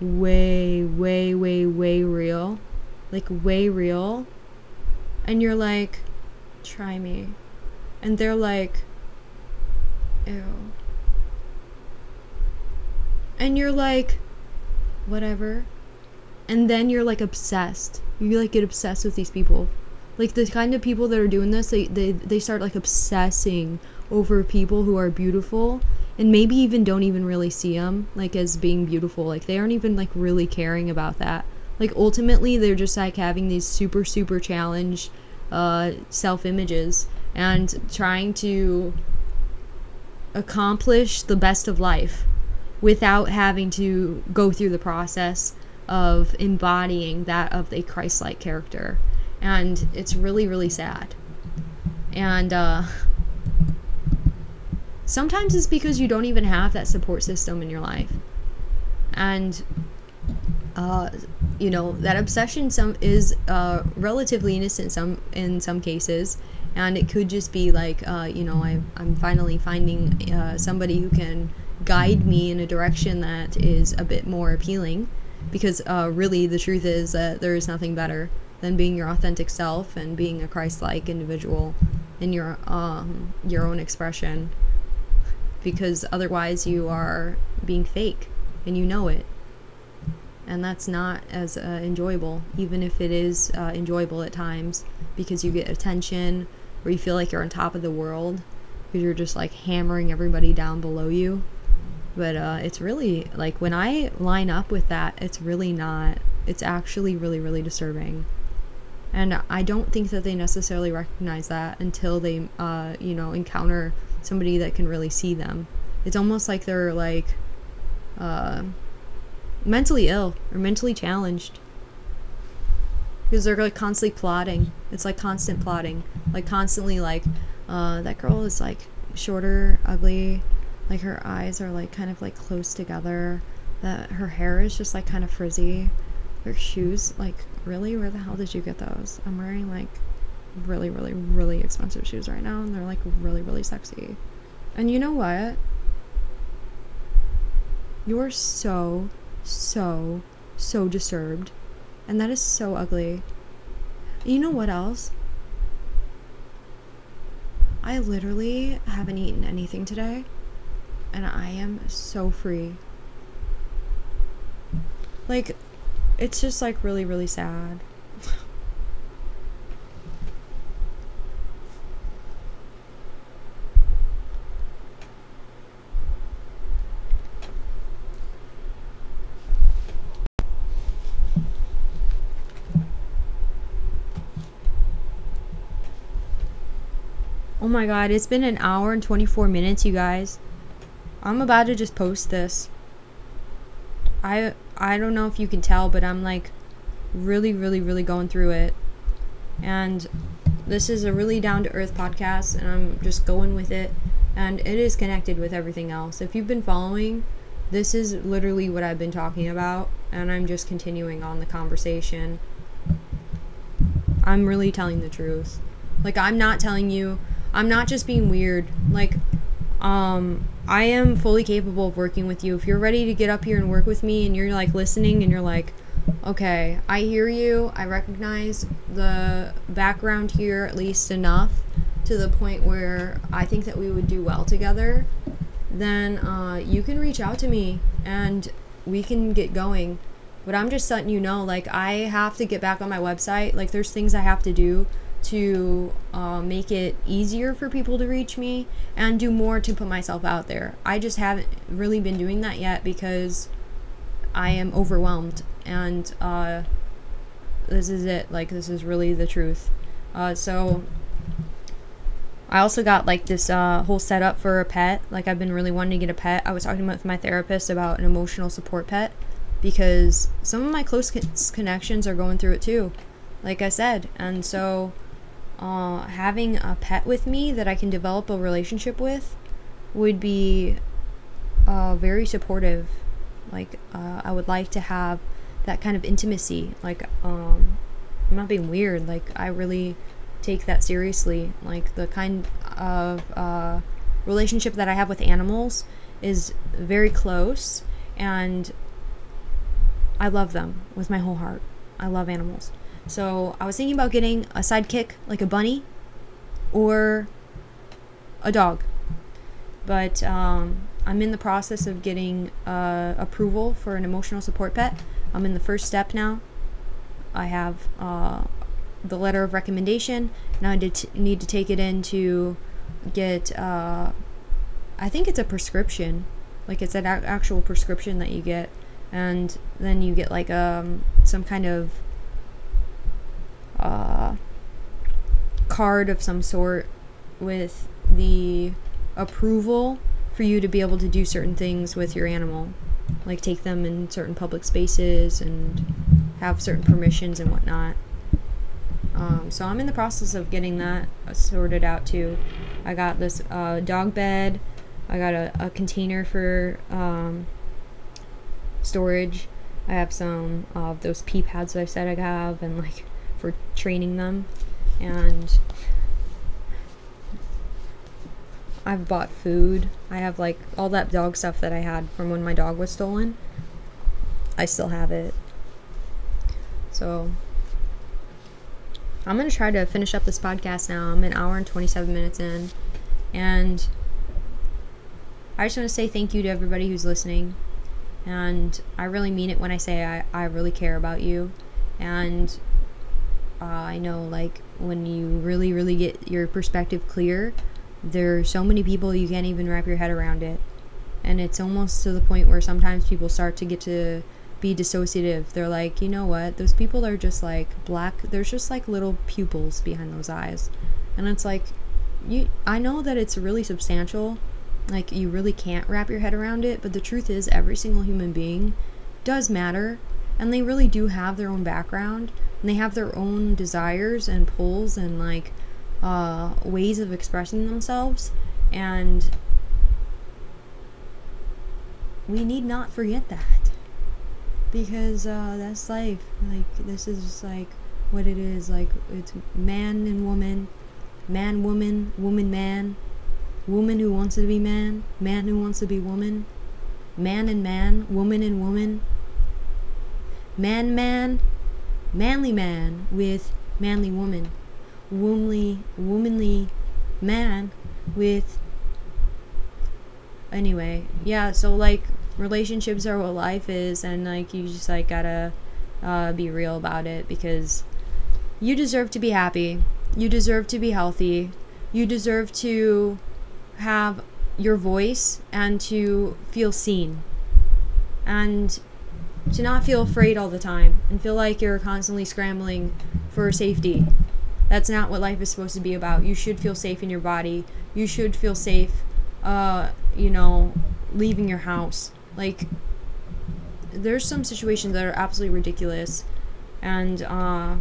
way, way, way, way real. Like way real. And you're like, try me. And they're like, ew. And you're like, whatever. And then you're like obsessed. You like get obsessed with these people. Like the kind of people that are doing this, they, they, they start like obsessing over people who are beautiful and maybe even don't even really see them like as being beautiful like they aren't even like really caring about that like ultimately they're just like having these super super challenge uh, self images and trying to accomplish the best of life without having to go through the process of embodying that of a Christ-like character. And it's really really sad. And uh, sometimes it's because you don't even have that support system in your life. And uh, you know that obsession some is uh, relatively innocent some in some cases. And it could just be like uh, you know I, i'm finally finding uh, somebody who can guide me in a direction that is a bit more appealing. Because uh, really the truth is that there is nothing better than being your authentic self and being a christ-like individual in your um, your own expression. Because otherwise you are being fake and you know it. And that's not as uh, enjoyable even if it is uh, enjoyable at times. Because you get attention or you feel like you're on top of the world because you're just like hammering everybody down below you but uh, it's really like when i line up with that it's really not it's actually really really disturbing. And i don't think that they necessarily recognize that until they uh, you know encounter somebody that can really see them. It's almost like they're like uh, mentally ill or mentally challenged. Because they're like constantly plotting. It's like constant plotting. Like constantly like uh, that girl is like shorter ugly like her eyes are like kind of like close together that her hair is just like kind of frizzy her shoes like really where the hell did you get those i'm wearing like really really really expensive shoes right now and they're like really really sexy and you know what you're so so, so disturbed. And that is so ugly. You know what else? I literally haven't eaten anything today. And I am so free. Like, it's just like really, really sad. Oh my god, it's been an hour and 24 minutes, you guys. I'm about to just post this. I I don't know if you can tell, but I'm like really really really going through it. And this is a really down to earth podcast and I'm just going with it and it is connected with everything else. If you've been following, this is literally what I've been talking about and I'm just continuing on the conversation. I'm really telling the truth. Like I'm not telling you I'm not just being weird. Like, um, I am fully capable of working with you. If you're ready to get up here and work with me and you're like listening and you're like, okay, I hear you, I recognize the background here at least enough to the point where I think that we would do well together, then uh, you can reach out to me and we can get going. But I'm just letting you know, like, I have to get back on my website. Like, there's things I have to do to uh, make it easier for people to reach me and do more to put myself out there. I just haven't really been doing that yet because I am overwhelmed and uh, this is it. Like, this is really the truth. Uh, so, I also got like this uh, whole setup for a pet. Like, I've been really wanting to get a pet. I was talking with my therapist about an emotional support pet because some of my close con- connections are going through it too, like I said. And so, uh, having a pet with me that I can develop a relationship with would be uh, very supportive. Like, uh, I would like to have that kind of intimacy. Like, um, I'm not being weird. Like, I really take that seriously. Like, the kind of uh, relationship that I have with animals is very close, and I love them with my whole heart. I love animals. So I was thinking about getting a sidekick, like a bunny, or a dog. But um, I'm in the process of getting uh, approval for an emotional support pet. I'm in the first step now. I have uh, the letter of recommendation. Now I need to take it in to get. Uh, I think it's a prescription, like it's an a- actual prescription that you get, and then you get like um some kind of uh, card of some sort with the approval for you to be able to do certain things with your animal, like take them in certain public spaces and have certain permissions and whatnot. Um, so I'm in the process of getting that sorted out too. I got this uh, dog bed. I got a, a container for um, storage. I have some of those pee pads that I said I have, and like for training them. And I've bought food. I have like all that dog stuff that I had from when my dog was stolen. I still have it. So I'm going to try to finish up this podcast now. I'm an hour and 27 minutes in. And I just want to say thank you to everybody who's listening. And I really mean it when I say I, I really care about you. And uh, I know, like, when you really, really get your perspective clear, there are so many people you can't even wrap your head around it. And it's almost to the point where sometimes people start to get to be dissociative. They're like, you know what? Those people are just like black. There's just like little pupils behind those eyes. And it's like, you. I know that it's really substantial. Like, you really can't wrap your head around it. But the truth is, every single human being does matter. And they really do have their own background and they have their own desires and pulls and like uh, ways of expressing themselves. And we need not forget that. Because uh, that's life. Like this is just like what it is. Like it's man and woman. Man woman woman man. Woman who wants to be man. Man who wants to be woman. Man and man. Woman and woman man man manly man with manly woman, womanly womanly man with anyway yeah so like relationships are what life is and like you just like gotta uh, be real about it because you deserve to be happy you deserve to be healthy you deserve to have your voice and to feel seen. And to not feel afraid all the time and feel like you're constantly scrambling for safety. That's not what life is supposed to be about. You should feel safe in your body. You should feel safe, uh, you know, leaving your house. Like, there's some situations that are absolutely ridiculous. And, uh,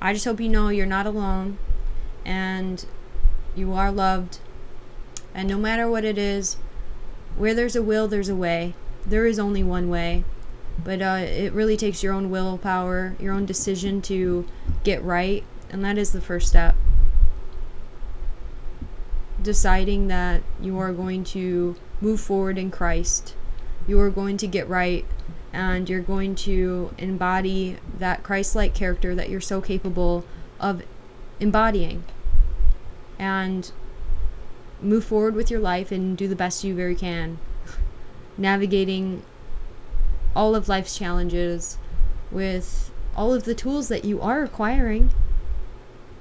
I just hope you know you're not alone and you are loved. And no matter what it is, where there's a will, there's a way there is only one way but uh, it really takes your own willpower your own decision to get right and that is the first step. Deciding that you are going to move forward in christ you are going to get right and you're going to embody that christ-like character that you're so capable of embodying. And move forward with your life and do the best you very can navigating all of life's challenges with all of the tools that you are acquiring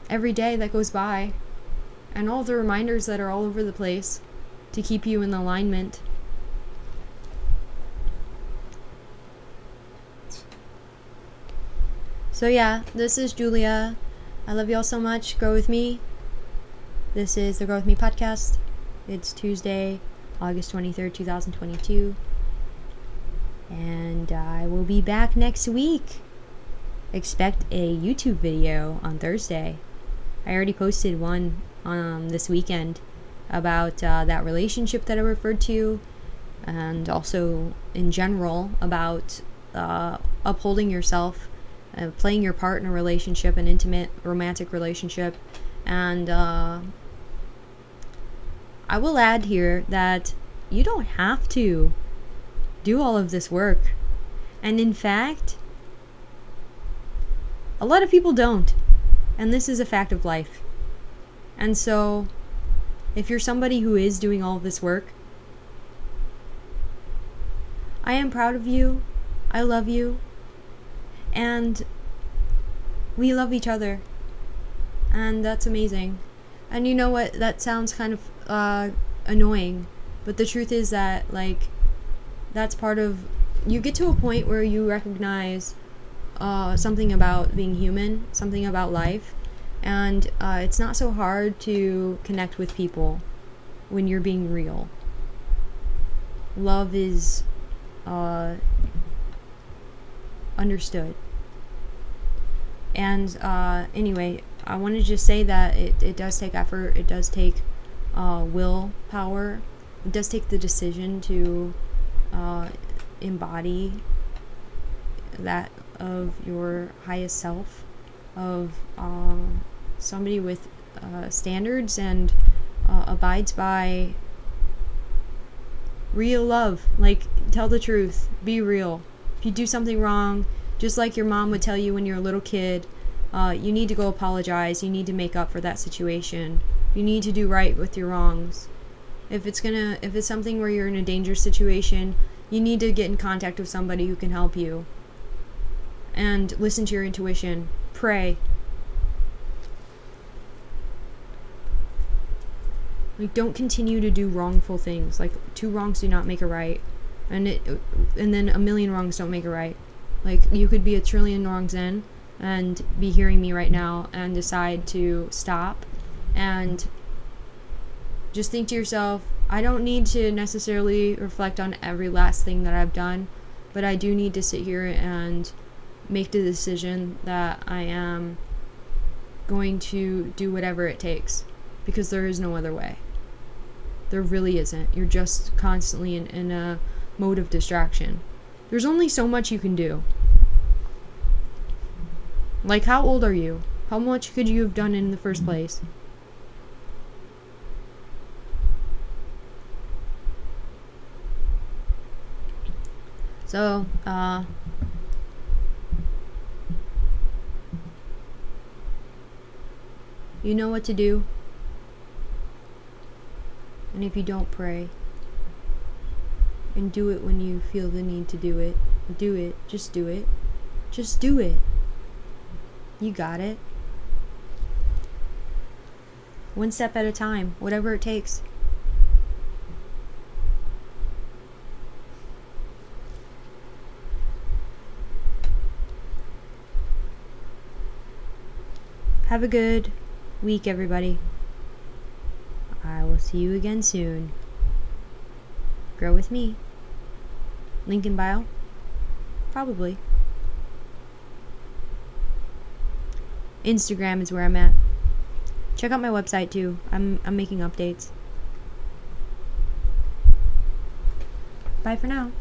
every day that goes by and all the reminders that are all over the place to keep you in alignment. So, yeah, this is Julia. I love you all so much. Grow with me. This is the Grow with Me podcast. It's Tuesday, August 23rd, 2022. And I will be back next week. Expect a YouTube video on Thursday. I already posted one um, this weekend about uh, that relationship that I referred to, and also in general about uh, upholding yourself, uh, playing your part in a relationship, an intimate romantic relationship. And uh, I will add here that you don't have to do all of this work. And in fact, a lot of people don't. And this is a fact of life. And so, if you're somebody who is doing all this work, I am proud of you. I love you. And we love each other. And that's amazing. And you know what? That sounds kind of uh, annoying. But the truth is that, like, that's part of. You get to a point where you recognize uh, something about being human, something about life, and uh, it's not so hard to connect with people when you're being real. Love is uh, understood. And uh, anyway, I want to just say that it, it does take effort, it does take uh, willpower, it does take the decision to uh, embody that of your highest self, of um, somebody with uh, standards and uh, abides by real love. Like, tell the truth, be real. If you do something wrong, just like your mom would tell you when you're a little kid, uh, you need to go apologize. You need to make up for that situation. You need to do right with your wrongs. If it's gonna, if it's something where you're in a dangerous situation, you need to get in contact with somebody who can help you. And listen to your intuition. Pray. Like, don't continue to do wrongful things. Like, two wrongs do not make a right, and it, and then a million wrongs don't make a right. Like, you could be a trillion wrongs in, and be hearing me right now, and decide to stop, and just think to yourself, I don't need to necessarily reflect on every last thing that I've done, but I do need to sit here and make the decision that I am going to do whatever it takes because there is no other way. There really isn't. You're just constantly in, in a mode of distraction. There's only so much you can do. Like, how old are you? How much could you have done in the first place? So, uh, you know what to do. And if you don't pray, and do it when you feel the need to do it, do it. Just do it. Just do it. You got it. One step at a time, whatever it takes. Have a good week, everybody. I will see you again soon. Grow with me. Link in bio? Probably. Instagram is where I'm at. Check out my website too. I'm I'm making updates. Bye for now.